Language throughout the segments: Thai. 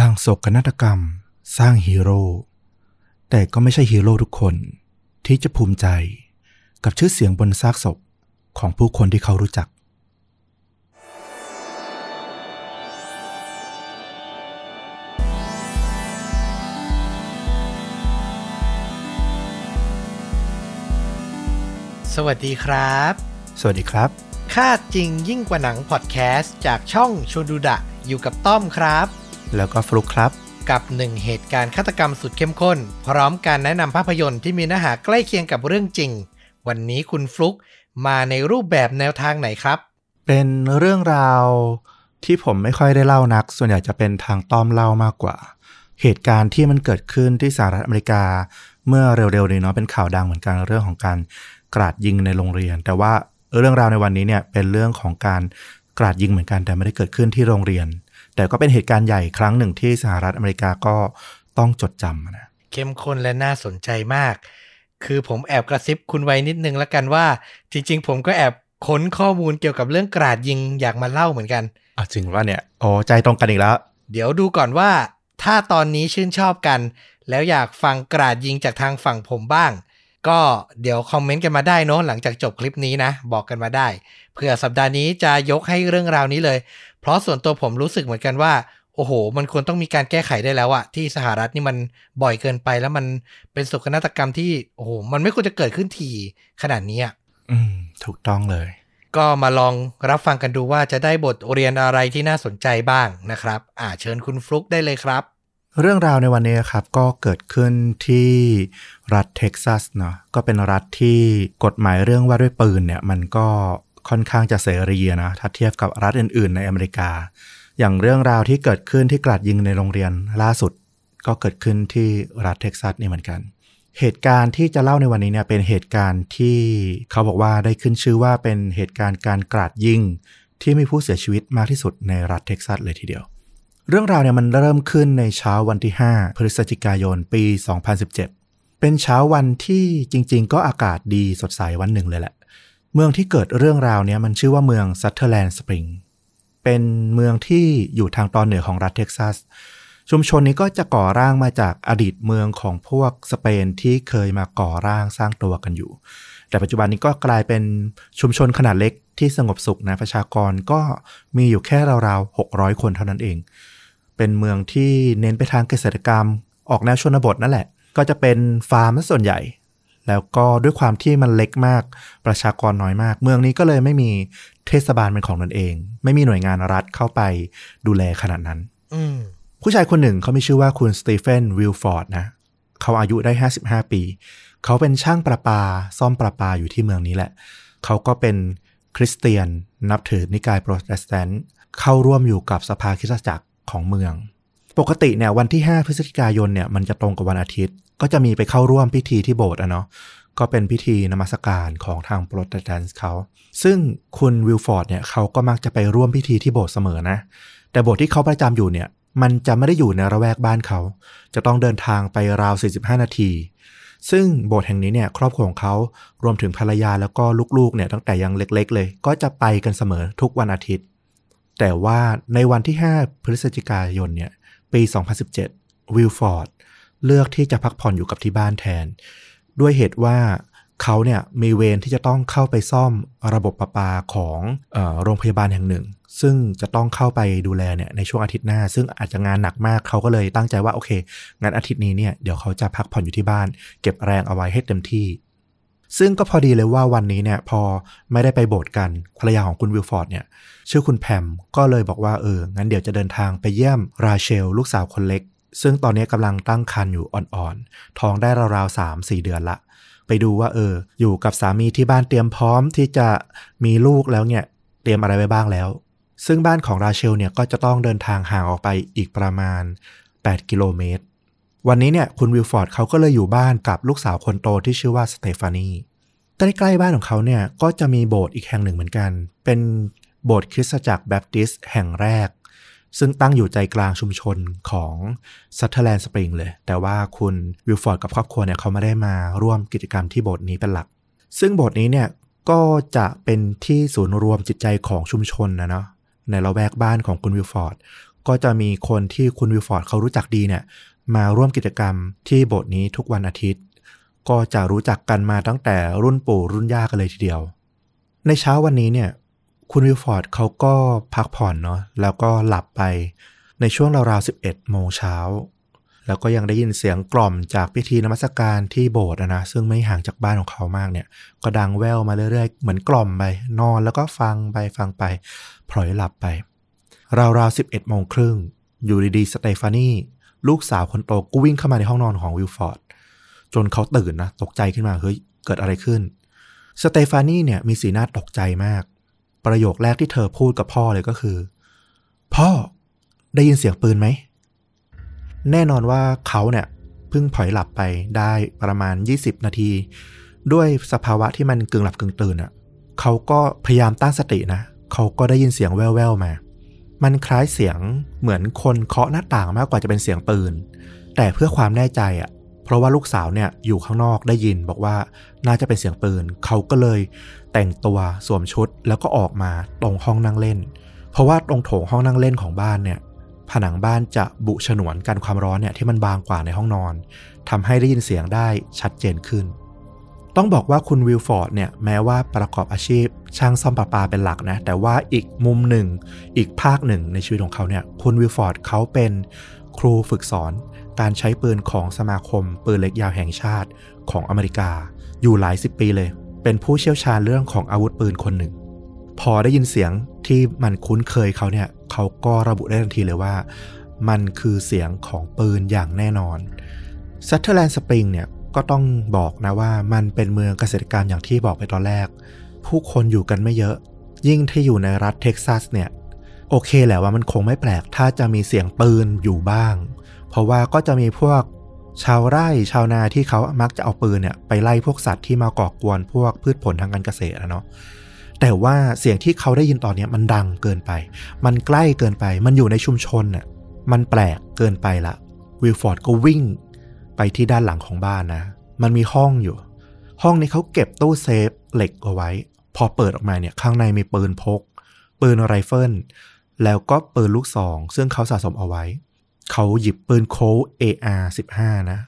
บางโศกนาฏกรรมสร้างฮีโร่แต่ก็ไม่ใช่ฮีโร่ทุกคนที่จะภูมิใจกับชื่อเสียงบนซากศพของผู้คนที่เขารู้จัก สวัสดีครับ สวัสดีครับ ฆาตจริงยิ่งกว่าหนังพอดแคสต์จากช่องชวนดูดะอยู่กับต้อมครับ แล้วก็ฟลุกครับ กับหนึ่งเหตุการณ์ฆาตกรรมสุดเข้มข้น พร้อมการแนะนำภาพยนตร์ที่มีเนื้อหาใกล้เคียงกับเรื่องจริง วันนี้คุณฟลุกมาในรูปแบบแนวทางไหนครับ เป็นเรื่องราวที่ผมไม่ค่อยได้เล่านัก ส่วนใหญ่จะเป็นทางต้อมเล่ามากกว่า เหตุการณ์ที่มันเกิดขึ้นที่สหรัฐอเมริกา เมื่อเร็วๆนี้เนาะเป็นข่าวดังเหมือนกันเรื่องของการกราดยิงในโรงเรียน แต่ว่าเรื่องราวในวันนี้เนี่ยเป็นเรื่องของการกราดยิงเหมือนกันแต่ไม่ได้เกิดขึ้นที่โรงเรียน แต่ก็เป็นเหตุการณ์ใหญ่ครั้งหนึ่งที่สหรัฐอเมริกาก็ต้องจดจำนะเข้มข้นและน่าสนใจมาก คือผมแอบกระซิบคุณไว้นิดนึงแล้วกันว่า จริง ๆ ผมก็แอบค้นข้อมูลเกี่ยวกับเรื่องกราดยิงอยากมาเล่าเหมือนกันอะจริงว่าเนี่ยโอ้ใจตรงกันอีกแล้ว เดี๋ยวดูก่อนว่า ถ้าตอนนี้ชื่นชอบกัน แล้วอยากฟังกราดยิงจากทางฝั่งผมบ้าง ก็เดี๋ยวคอมเมนต์กันมาได้เนอะหลังจากจบคลิปนี้นะ บอกกันมาได้เผื่อสัปดาห์นี้จะยกให้เรื่องราวนี้เลย เพราะส่วนตัวผมรู้สึกเหมือนกันว่า โอ้โห มันควรต้องมีการแก้ไขได้แล้วอะที่สหรัฐนี่มันบ่อยเกินไปแล้วมันเป็นโศกนาฏกรรมที่โอ้โหมันไม่ควรจะเกิดขึ้นทีขนาดนี้อะอืม ถูกต้องเลย ก็มาลองรับฟังกันดูว่าจะได้บทเรียนอะไรที่น่าสนใจบ้างนะครับ อ่าเชิญคุณฟลุกได้เลยครับเรื่องราวในวันนี้ครับก็เกิดขึ้นที่รัฐเท็กซัสเนาะก็เป็นรัฐที่กฎหมายเรื่องว่าด้วยปืนเนี่ย มันก็ ค่อนข้างจะเสรีนะถ้าเทียบกับรัฐอื่น ๆ ในอเมริกา อย่างเรื่องราวที่เกิดขึ้นที่กราดยิงในโรงเรียนล่าสุดก็เกิดขึ้นที่รัฐเท็กซัสนี่เหมือนกัน เหตุการณ์ที่จะเล่าในวันนี้เนี่ยเป็นเหตุการณ์ที่เขาบอกว่าได้ขึ้นชื่อว่าเป็นเหตุการณ์การกราดยิงที่มีผู้เสียชีวิตมากที่สุดในรัฐเท็กซัสเลยทีเดียว เรื่องราวเนี่ยมันเริ่มขึ้นในเช้าวันที่ 5 พฤศจิกายนปี 2017 เป็นเช้าวันที่จริง ๆ ก็อากาศดีสดใสวันหนึ่งเลยแหละ เมืองที่เกิดเรื่องราวเนี้ยมันชื่อว่าเมืองซัตเทอร์แลนด์สปริงเป็นเมืองที่อยู่ทางตอนเหนือของรัฐเท็กซัส ชุมชนนี้ก็จะก่อร่างมาจากอดีตเมืองของพวกสเปนที่เคยมาก่อร่างสร้างตัวกันอยู่ แต่ปัจจุบันนี้ก็กลายเป็นชุมชนขนาดเล็กที่สงบสุขนะประชากรก็มีอยู่แค่ราวๆ 600 คนเท่านั้นเอง เป็นเมืองที่เน้นไปทางเกษตรกรรม ออกแนวชนบทนั่นแหละ ก็จะเป็นฟาร์มส่วนใหญ่ แล้วก็ด้วยความที่มันเล็กมาก ประชากรน้อยมาก เมืองนี้ก็เลยไม่มีเทศบาลเป็นของตนเอง ไม่มีหน่วยงานรัฐเข้าไปดูแลขนาดนั้นอืมผู้ชายคนหนึ่งเขามีชื่อว่าคุณสตีเฟนวิลฟอร์ดนะเขาอายุได้ 55 ปี เขาเป็นช่างประปา ซ่อมประปาอยู่ที่เมืองนี้แหละ เขาก็เป็นคริสเตียนนับถือนิกายโปรเตสแตนต์เข้าร่วมอยู่กับสภาคริสตจักรของเมือง ปกติเนี่ยวันที่ 5 พฤศจิกายนเนี่ยมันจะตรงกับวันอาทิตย์ ก็จะมีไปเข้าร่วมพิธีที่โบสถ์อะเนาะก็เป็นพิธีนมัสการของทางโปรเตสแตนต์เขา ซึ่งคุณวิลฟอร์ดเนี่ยเขาก็มักจะไปร่วมพิธีที่โบสถ์เสมอนะ แต่โบสถ์ที่เขาประจำอยู่เนี่ย มันจะไม่ได้อยู่ในละแวกบ้านเขา จะต้องเดินทางไปราว 45 นาที ซึ่งโบสถ์แห่งนี้เนี่ยครอบครัวของเขารวมถึงภรรยาแล้วก็ลูกๆเนี่ยตั้งแต่ยังเล็ก ๆ เลย ก็จะไปกันเสมอทุกวันอาทิตย์ แต่ว่าในวันที่ 5 พฤศจิกายนเนี่ยปี 2017วิลฟอร์ดเเลือกที่จะพักผ่อนอยู่กับที่บ้านแทน ด้วยเหตุว่าเขาเนี่ยมีเวรที่จะต้องเข้าไปซ่อมระบบประปาของออโรงพยาบาลแห่งหนึ่ง ซึ่งจะต้องเข้าไปดูแลเนี่ยในช่วงอาทิตย์หน้า ซึ่งอาจจะงานหนักมากเขาก็เลยตั้งใจว่าโอเคงานอาทิตย์นี้เนี่ยเดี๋ยวเขาจะพักผ่อนอยู่ที่บ้าน เก็บแรงเอาไว้ให้เต็มที่ ซึ่งก็พอดีเลยว่าวันนี้เนี่ยพอไม่ได้ไปโบสถ์กันภรรยาของคุณวิลฟอร์ดเนี่ยชื่อคุณแพมก็เลยบอกว่าเอองั้นเดี๋ยวจะเดินทางไปเยี่ยมราเชล ลูกสาวคนเล็ก ซึ่งตอนนี้กำลังตั้งครรภ์อยู่อ่อนๆ ท้องได้ราวๆสามสี่เดือนละ ไปดูว่าเออ อยู่กับสามีที่บ้านเตรียมพร้อมที่จะมีลูกแล้วเนี่ย เตรียมอะไรไว้บ้างแล้ว ซึ่งบ้านของราเชลเนี่ยก็จะต้องเดินทางห่างออกไปอีกประมาณ 8 กิโลเมตร วันนี้เนี่ยคุณวิลฟอร์ดเขาก็เลยอยู่บ้านกับลูกสาวคนโตที่ชื่อว่าสเตฟานีใกล้ๆบ้านของเขาเนี่ยก็จะมีโบสถ์อีกแห่งหนึ่งเหมือนกัน เป็นโบสถ์คริสตจักรแบปติสต์แห่งแรก ซึ่งตั้งอยู่ใจกลางชุมชนของซัตเทอร์แลนด์สปริงเลย แต่ว่าคุณวิลฟอร์ดกับครอบครัวเนี่ยเขาไม่ได้มาร่วมกิจกรรมที่โบสถ์นี้เป็นหลัก ซึ่งโบสถ์นี้เนี่ยก็จะเป็นที่ศูนย์รวมจิตใจของชุมชนนะเนาะในละแวกบ้านของคุณวิลฟอร์ดก็จะมีคนที่คุณวิลฟอร์ดเขารู้จักดีเนี่ยมาร่วมกิจกรรมที่โบสถ์นี้ทุกวันอาทิตย์ ก็จะรู้จักกันมาตั้งแต่รุ่นปู่รุ่นย่ากันเลยทีเดียว ในเช้าวันนี้เนี่ย คุณวิลฟอร์ดเขาก็พักผ่อนเนาะแล้วก็หลับไปในช่วงราวๆ11 โมงเช้า แล้วก็ยังได้ยินเสียงกล่อมจากพิธีนมัสการที่โบสถ์อะนะซึ่งไม่ห่างจากบ้านของเขามากเนี่ย ก็ดังแว่วมาเรื่อยๆ เหมือนกล่อมไป นอนแล้วก็ฟังไปฟังไปพลอยหลับไป ราวๆ11 โมงครึ่ง อยู่ดีๆ สเตฟานีลูกสาวคนโตก็วิ่งเข้ามาในห้องนอนของวิลฟอร์ดจนเขาตื่นนะตกใจขึ้นมาเฮ้ยเกิดอะไรขึ้น สเตฟานีเนี่ยมีสีหน้าตกใจมาก ประโยคแรกที่เธอพูดกับพ่อเลยก็คือ พ่อได้ยินเสียงปืนไหม แน่นอนว่าเขาเนี่ยเพิ่งผลอยหลับไปได้ประมาณ 20 นาที ด้วยสภาวะที่มันกึ่งหลับกึ่งตื่นอะ่ะเขาก็พยายามตั้งสตินะ เขาก็ได้ยินเสียงแว่วๆมา มันคล้ายเสียงเหมือนคนเคาะหน้าต่างมากกว่าจะเป็นเสียงปืน แต่เพื่อความแน่ใจอะ่ะ เพราะว่าลูกสาวเนี่ยอยู่ข้างนอกได้ยินบอกว่าน่าจะเป็นเสียงปืน เขาก็เลยแต่งตัวสวมชุดแล้วก็ออกมาตรงห้องนั่งเล่น เพราะว่าตรงโถงห้องนั่งเล่นของบ้านเนี่ยผนังบ้านจะบุฉนวนกันความร้อนเนี่ยที่มันบางกว่าในห้องนอนทำให้ได้ยินเสียงได้ชัดเจนขึ้น ต้องบอกว่าคุณวิลฟอร์ดเนี่ยแม้ว่าประกอบอาชีพ ช่างซ่อมประปาเป็นหลักนะแต่ว่าอีกมุมหนึ่ง อีกภาคหนึ่งในชีวิตของเขาเนี่ยคุณวิลฟอร์ดเขาเป็นครูฝึกสอน การใช้ปืนของสมาคมปืนเล็กยาวแห่งชาติของอเมริกา อยู่หลายสิบปีเลย เป็นผู้เชี่ยวชาญเรื่องของอาวุธปืนคนหนึ่ง พอได้ยินเสียงที่มันคุ้นเคยเขาเนี่ยเขาก็ระบุได้ทันทีเลยว่า มันคือเสียงของปืนอย่างแน่นอนซัตเทอร์แลนด์สปริงเนี่ยก็ต้องบอกนะว่ามันเป็นเมืองเกษตรกรรมอย่างที่บอกไปตอนแรก ผู้คนอยู่กันไม่เยอะ ยิ่งที่อยู่ในรัฐเท็กซัสเนี่ยโอเคแหละว่ามันคงไม่แปลกถ้าจะมีเสียงปืนอยู่บ้าง เพราะว่าก็จะมีพวกชาวไร่ชาวนาที่เขามักจะเอาปืนเนี่ยไปไล่พวกสัตว์ที่มาก่อกวนพวกพืชผลทางการเกษตรนะเนาะแต่ว่าเสียงที่เขาได้ยินตอนนี้มันดังเกินไป มันใกล้เกินไป มันอยู่ในชุมชนน่ะมันแปลกเกินไปละวิลฟอร์ดก็วิ่งไปที่ด้านหลังของบ้านนะ มันมีห้องอยู่ ห้องนี้เขาเก็บตู้เซฟเหล็กเอาไว้ พอเปิดออกมาเนี่ยข้างในมีปืนพก ปืนไรเฟิลแล้วก็ปืนลูกซอง ซึ่งเขาสะสมเอาไว้ เขาหยิบปืนโค้ AR 15 นะ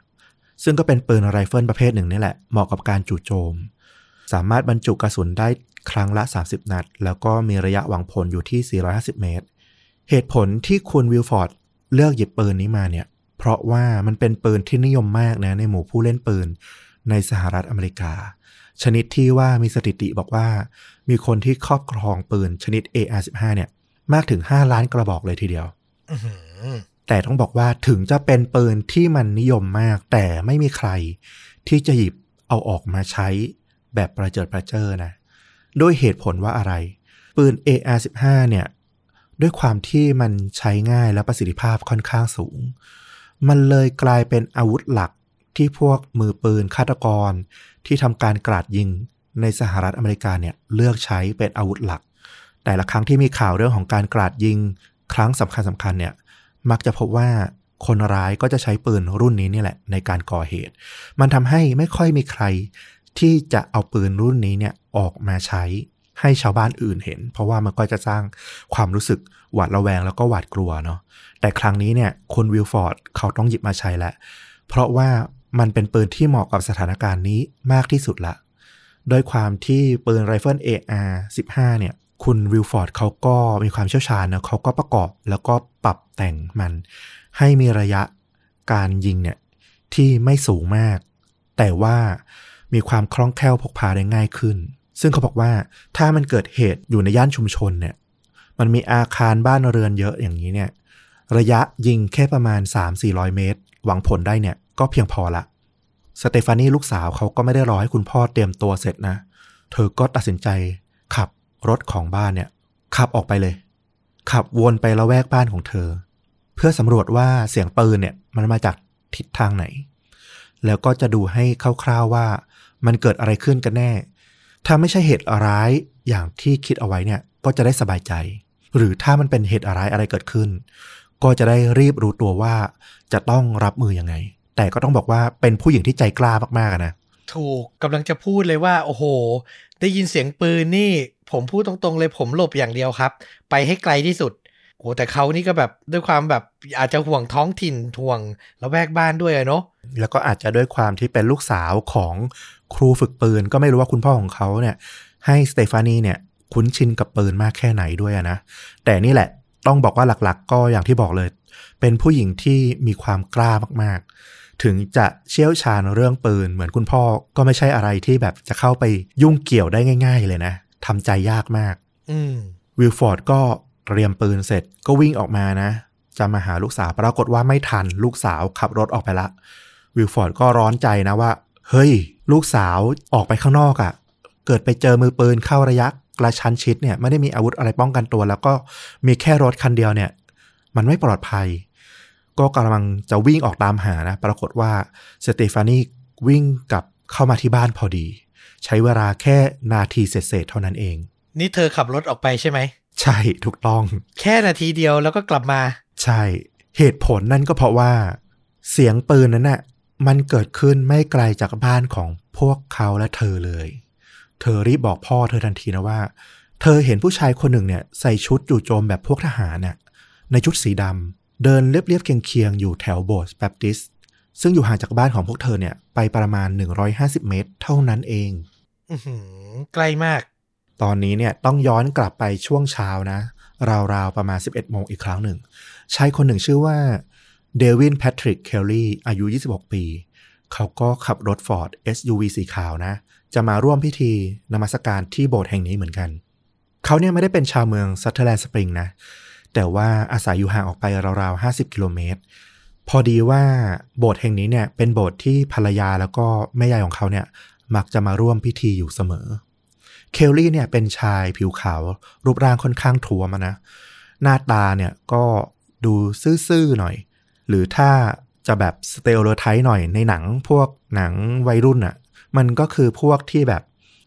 ซึ่งก็เป็นปืนไรเฟิลประเภทหนึ่งนี่แหละ เหมาะกับการจู่โจม สามารถบรรจุกระสุนได้ครั้งละ 30 นัด แล้วก็มีระยะหวังผลอยู่ที่ 450 เมตร เหตุผลที่คุณวิลฟอร์ดเลือกหยิบปืนนี้มาเนี่ย เพราะว่ามันเป็นปืนที่นิยมมากนะในหมู่ผู้เล่นปืนในสหรัฐอเมริกา ชนิดที่ว่ามีสถิติบอกว่า มีคนที่ครอบครองปืนชนิด AR-15 เนี่ย มากถึง 5 ล้านกระบอกเลยทีเดียว แต่ต้องบอกว่าถึงจะเป็นปืนที่มันนิยมมาก แต่ไม่มีใครที่จะหยิบเอาออกมาใช้แบบประเจิดประเจิอนะด้วยเหตุผลว่าอะไร ปืน AR-15 เนี่ย ด้วยความที่มันใช้ง่ายและประสิทธิภาพค่อนข้างสูง มันเลยกลายเป็นอาวุธหลักที่พวกมือปืนฆาตกร ที่ทำการกราดยิงในสหรัฐอเมริกาเนี่ยเลือกใช้เป็นอาวุธหลัก แต่ละครั้งที่มีข่าวเรื่องของการกราดยิง ครั้งสำคัญสำคัญเนี่ย มักจะพบว่าคนร้ายก็จะใช้ปืนรุ่นนี้นี่แหละในการก่อเหตุ มันทำให้ไม่ค่อยมีใครที่จะเอาปืนรุ่นนี้เนี่ยออกมาใช้ให้ชาวบ้านอื่นเห็น เพราะว่ามันก็จะสร้างความรู้สึกหวาดระแวงแล้วก็หวาดกลัวเนาะแต่ครั้งนี้เนี่ยคุณวิลฟอร์ดเขาต้องหยิบมาใช้แล้วเพราะว่ามันเป็นปืนที่เหมาะกับสถานการณ์นี้มากที่สุดละ โดยความที่ปืนไรเฟิล AR 15เนี่ย คุณวิลฟอร์ดเขาก็มีความเชี่ยวชาญนะเขาก็ประกอบแล้วก็ปรับแต่งมัน ให้มีระยะการยิงเนี่ยที่ไม่สูงมาก แต่ว่ามีความคล่องแคล่วพกพาได้ง่ายขึ้น ซึ่งเขาบอกว่าถ้ามันเกิดเหตุอยู่ในย่านชุมชนเนี่ยมันมีอาคารบ้านเรือนเยอะอย่างนี้เนี่ยระยะยิงแค่ประมาณ 3-400 เมตร หวังผลได้เนี่ยก็เพียงพอละสเตฟานีลูกสาวเขาก็ไม่ได้รอให้คุณพ่อเตรียมตัวเสร็จนะ เธอก็ตัดสินใจขับ รถของบ้านเนี่ย ขับออกไปเลย ขับวนไปละแวกบ้านของเธอ เพื่อสำรวจว่าเสียงปืนเนี่ย มันมาจากทิศทางไหน แล้วก็จะดูให้คร่าวๆว่ามันเกิดอะไรขึ้นกันแน่ ถ้าไม่ใช่เหตุร้ายอย่างที่คิดเอาไว้เนี่ย ก็จะได้สบายใจ หรือถ้ามันเป็นเหตุร้ายอะไรเกิดขึ้น ก็จะได้รีบรู้ตัวว่าจะต้องรับมือยังไง แต่ก็ต้องบอกว่าเป็นผู้หญิงที่ใจกล้ามากๆนะถูกกำลังจะพูดเลยว่า โอ้โห ได้ยินเสียงปืนนี่ ผมพูดตรงๆเลยผมหลบอย่างเดียวครับ ไปให้ไกลที่สุดโอ้แต่เขานี่ก็แบบด้วยความแบบอาจจะห่วงท้องถิ่นห่วงและแวกบ้านด้วยเนาะแล้วก็อาจจะด้วยความที่เป็นลูกสาวของครูฝึกปืน ก็ไม่รู้ว่าคุณพ่อของเขาเนี่ย ให้สเตฟานีเนี่ย คุ้นชินกับปืนมากแค่ไหนด้วยนะแต่นี่แหละต้องบอกว่าหลักๆ ก็อย่างที่บอกเลย เป็นผู้หญิงที่มีความกล้ามากๆ ถึงจะเชี่ยวชาญเรื่องปืน เหมือนคุณพ่อก็ไม่ใช่อะไรที่แบบจะเข้าไปยุ่งเกี่ยวได้ง่าย ๆ เลยนะ ทำใจยากมากอืมวิลฟอร์ดก็เตรียมปืนเสร็จก็วิ่งออกมานะ จะมาหาลูกสาวปรากฏว่าไม่ทัน ลูกสาวขับรถออกไปละวิลฟอร์ดก็ร้อนใจนะว่า เฮ้ย ลูกสาวออกไปข้างนอกอะ่ะ เกิดไปเจอมือปืนเข้าระยะกระชั้นชิดเนี่ยไม่ได้มีอาวุธอะไรป้องกันตัว แล้วก็มีแค่รถคันเดียวเนี่ย มันไม่ปลอดภัย ก็กำลังจะวิ่งออกตามหานะ ปรากฏว่าสเตฟานีวิ่งกลับเข้ามาที่บ้านพอดี ใช้เวลาแค่นาทีเศษๆเท่านั้นเอง นี่เธอขับรถออกไปใช่ไหม ใช่ถูกต้อง แค่นาทีเดียวแล้วก็กลับมา ใช่ เหตุผลนั่นก็เพราะว่า เสียงปืนนั้นน่ะมันเกิดขึ้นไม่ไกลจากบ้านของพวกเขาและเธอเลย เธอรีบบอกพ่อเธอทันทีนะว่า เธอเห็นผู้ชายคนหนึ่งเนี่ยใส่ชุดจู่โจมแบบพวกทหารน่ะในชุดสีดำเดินเรียบๆเคียงๆอยู่แถวโบสถ์แบปติสต์ ซึ่งอยู่ห่างจากบ้านของพวกเธอเนี่ยไปประมาณ 150 เมตร เท่านั้นเองอือหือใกล้มาก ตอนนี้เนี่ยต้องย้อนกลับไปช่วงเช้านะ ราวๆ ประมาณ 11โมงอีกครั้งหนึ่งชายคนหนึ่งชื่อว่าเดวินแพทริกเคลลี่อายุ 26 ปี เขาก็ขับรถฟอร์ด SUV สีขาวนะ จะมาร่วมพิธีนมัสการที่โบสถ์แห่งนี้เหมือนกัน เขาเนี่ยไม่ได้เป็นชาวเมืองซัตเทอร์แลนด์สปริงนะ แต่ว่าอาศัยอยู่ห่างออกไปราวๆ 50 กิโลเมตร พอดีว่าโบสถ์แห่งนี้เนี่ยเป็นโบสถ์ที่ภรรยาแล้วก็แม่ยายของเขาเนี่ยมักจะมาร่วมพิธีอยู่เสมอ เคลลี่เนี่ยเป็นชายผิวขาว รูปร่างค่อนข้างท้วมอะนะ หน้าตาเนี่ยก็ดูซื่อๆหน่อย หรือถ้าจะแบบ stereotype หน่อยในหนังพวกหนังวัยรุ่นอะมันก็คือพวกที่แบบ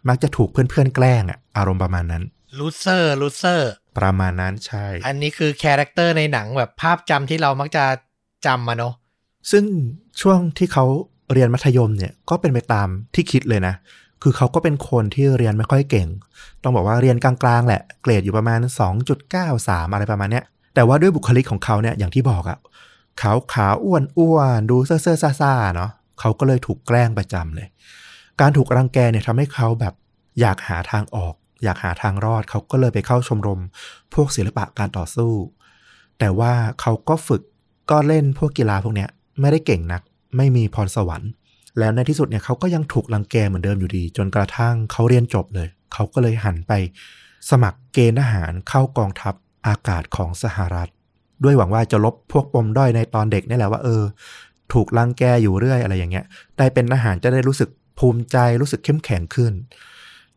มักจะถูกเพื่อนๆแกล้งอะอารมณ์ประมาณนั้น loser loser ประมาณนั้นใช่ อันนี้คือ character ในหนังแบบภาพจำที่เรามักจะ จำมาเนาะซึ่งช่วงที่เขาเรียนมัธยมเนี่ยก็เป็นไปตามที่คิดเลยนะ คือเขาก็เป็นคนที่เรียนไม่ค่อยเก่ง ต้องบอกว่าเรียนกลางๆแหละ เกรดอยู่ประมาณ 2.93 อะไรประมาณเนี้ย แต่ว่าด้วยบุคลิกของเขาเนี่ยอย่างที่บอกอะขาวขาวอ้วนอ้วนดูเซ่อเซ่อซ่าซ่าเนาะเขาก็เลยถูกแกล้งประจำเลย การถูกรังแกเนี่ยทำให้เขาแบบอยากหาทางออก อยากหาทางรอดเขาก็เลยไปเข้าชมรม พวกศิลปะการต่อสู้ แต่ว่าเขาก็ฝึก ก็เล่นพวกกีฬาพวกเนี้ยไม่ได้เก่งนัก ไม่มีพรสวรรค์ แล้วในที่สุดเนี่ยเขาก็ยังถูกรังแกเหมือนเดิมอยู่ดี จนกระทั่งเขาเรียนจบเลย เขาก็เลยหันไป สมัครเกณฑ์ทหารเข้ากองทัพอากาศของสหรัฐ ด้วยหวังว่าจะลบพวกปมด้อยในตอนเด็กนี่แหละว่าเออ ถูกรังแกอยู่เรื่อยอะไรอย่างเงี้ย ได้เป็นทหารจะได้รู้สึกภูมิใจรู้สึกเข้มแข็งขึ้น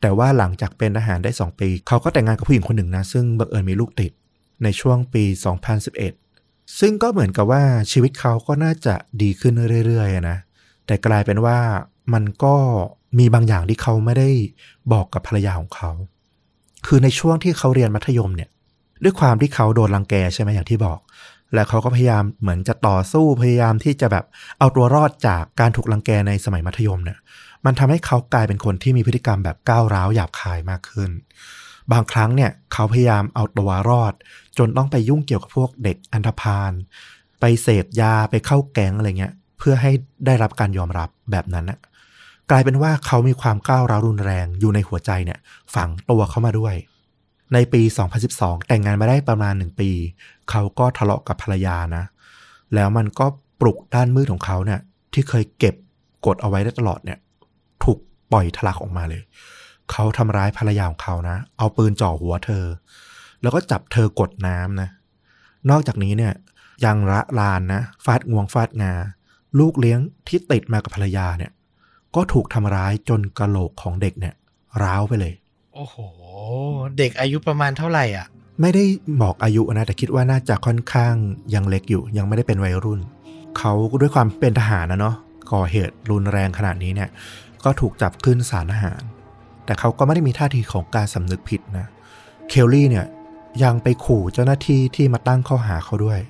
แต่ว่าหลังจากเป็นทหารได้ 2 ปี เขาก็แต่งงานกับผู้หญิงคนหนึ่งนะ ซึ่งบังเอิญมีลูกติดในช่วงปี 2011 ซึ่งก็เหมือนกับว่าชีวิตเขาก็น่าจะดีขึ้นเรื่อยๆนะ แต่กลายเป็นว่ามันก็มีบางอย่างที่เขาไม่ได้บอกกับภรรยาของเขา คือในช่วงที่เขาเรียนมัธยมเนี่ย ด้วยความที่เขาโดนรังแกใช่ไหมอย่างที่บอก และเขาก็พยายามเหมือนจะต่อสู้พยายามที่จะแบบเอาตัวรอดจากการถูกรังแกในสมัยมัธยมเนี่ย มันทำให้เขากลายเป็นคนที่มีพฤติกรรมแบบก้าวร้าวหยาบคายมากขึ้น บางครั้งเนี่ยเขาพยายามเอาตัวรอด จนต้องไปยุ่งเกี่ยวกับพวกเด็กอันธพาลไปเสพยาไปเข้าแก๊งอะไรเงี้ยเพื่อให้ได้รับการยอมรับแบบนั้นนะกลายเป็นว่าเขามีความก้าวร้าวรุนแรงอยู่ในหัวใจเนี่ยฝังตัวเข้ามาด้วย ในปี 2012 แต่งงานมาได้ประมาณหนึ่งปี เขาก็ทะเลาะกับภรรยานะ แล้วมันก็ปลุกด้านมืดของเขาเนี่ยที่เคยเก็บกดเอาไว้ได้ตลอดเนี่ย ถูกปล่อยทะลักออกมาเลย เขาทำร้ายภรรยาของเขานะ เอาปืนจ่อหัวเธอ แล้วก็จับเธอกดน้ำนะ นอกจากนี้เนี่ยยังระลานนะ ฟาดงวงฟาดงา ลูกเลี้ยงที่ติดมากับภรรยาเนี่ย ก็ถูกทำร้ายจนกระโหลกของเด็กเนี่ย ร้าวไปเลย โอ้โห เด็กอายุประมาณเท่าไหร่อะ ไม่ได้บอกอายุนะ แต่คิดว่าน่าจะค่อนข้างยังเล็กอยู่ ยังไม่ได้เป็นวัยรุ่น เขาด้วยความเป็นทหารนะเนาะก่อเหตุรุนแรงขนาดนี้เนี่ย ก็ถูกจับขึ้นศาลทหาร แต่เขาก็ไม่ได้มีท่าทีของการสำนึกผิดนะ เคลลี่เนี่ยยังไปขู่เจ้าหน้าที่ที่มาตั้งข้อหาเขาด้วย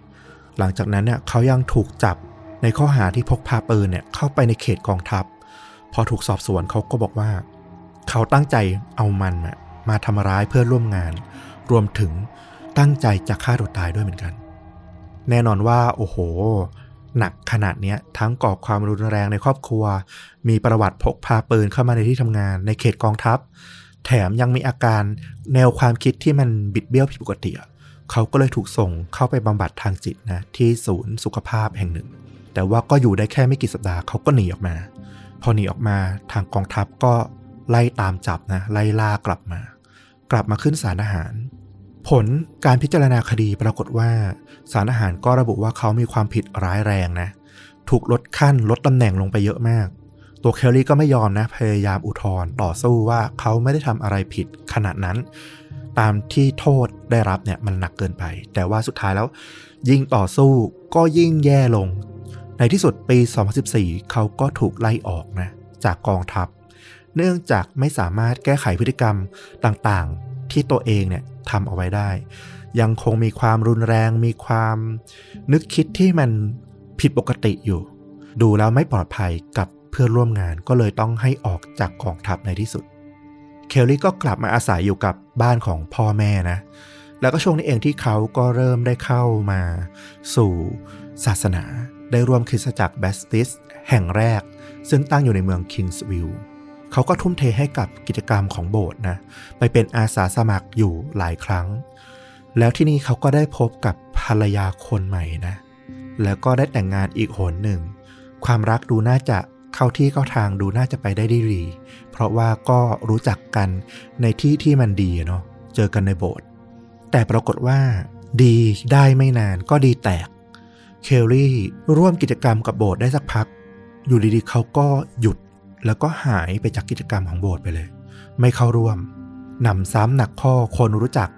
หลังจากนั้นเนี่ยเขายังถูกจับในข้อหาที่พกพาปืนเนี่ยเข้าไปในเขตกองทัพ พอถูกสอบสวนเขาก็บอกว่า เขาตั้งใจเอามันมาทำร้ายเพื่อร่วมงาน รวมถึงตั้งใจจะฆ่าตัวตายด้วยเหมือนกัน แน่นอนว่า โอ้โห หนักขนาดเนี้ยทั้งก่อความรุนแรงในครอบครัว มีประวัติพกพาปืนเข้ามาในที่ทำงาน ในเขตกองทัพ แถมยังมีอาการแนวความคิดที่มันบิดเบี้ยวผิดปกติเขาก็เลยถูกส่งเข้าไปบำบัดทางจิตนะที่ศูนย์สุขภาพแห่งหนึ่ง แต่ว่าก็อยู่ได้แค่ไม่กี่สัปดาห์เขาก็หนีออกมา พอหนีออกมาทางกองทัพก็ไล่ตามจับนะไล่ล่ากลับมา กลับมาขึ้นศาลอาหาร ผลการพิจารณาคดีปรากฏว่าศาลอาหารก็ระบุว่าเขามีความผิดร้ายแรงนะ ถูกลดขั้นลดตำแหน่งลงไปเยอะมาก ตัวเคลลี่ก็ไม่ยอมนะพยายามอุทธรณ์ต่อสู้ว่าเขาไม่ได้ทำอะไรผิดขนาดนั้น ตามที่โทษได้รับเนี่ยมันหนักเกินไป แต่ว่าสุดท้ายแล้ว ยิ่งต่อสู้ก็ยิ่งแย่ลง ในที่สุดปี 2014 เขาก็ถูกไล่ออกนะจากกองทัพ เนื่องจากไม่สามารถแก้ไขพฤติกรรมต่างๆ ที่ตัวเองเนี่ย ทำเอาไว้ได้ ยังคงมีความรุนแรง มีความนึกคิดที่มันผิดปกติอยู่ ดูแล้วไม่ปลอดภัยกับเพื่อนร่วมงานก็เลยต้องให้ออกจากกองทัพในที่สุด เคลลี่ก็กลับมาอาศัยอยู่กับบ้านของพ่อแม่นะ แล้วก็ช่วงนี้เองที่เขาก็เริ่มได้เข้ามา สู่ศาสนาได้ร่วมคริสตจักรแบสติสแห่งแรก ซึ่งตั้งอยู่ในเมืองคิงส์วิลล์ เขาก็ทุ่มเทให้กับกิจกรรมของโบสถ์นะ ไปเป็นอาสาสมัครอยู่หลายครั้ง แล้วที่นี่เขาก็ได้พบกับภรรยาคนใหม่นะ แล้วก็ได้แต่งงานอีกหนหนึ่ง ความรักดูน่าจะเข้าที่เข้าทางดูน่าจะไปได้ดี เพราะว่าก็รู้จักกันในที่ที่มันดีเนาะ เจอกันในโบสถ์ แต่ปรากฏว่า ดีได้ไม่นานก็ดีแตก เคลลี่ร่วมกิจกรรมกับโบสถ์ได้สักพัก อยู่ดีๆเขาก็หยุด แล้วก็หายไปจากกิจกรรมของโบสถ์ไปเลย ไม่เข้าร่วมหนำซ้ำหนักข้อคนรู้จัก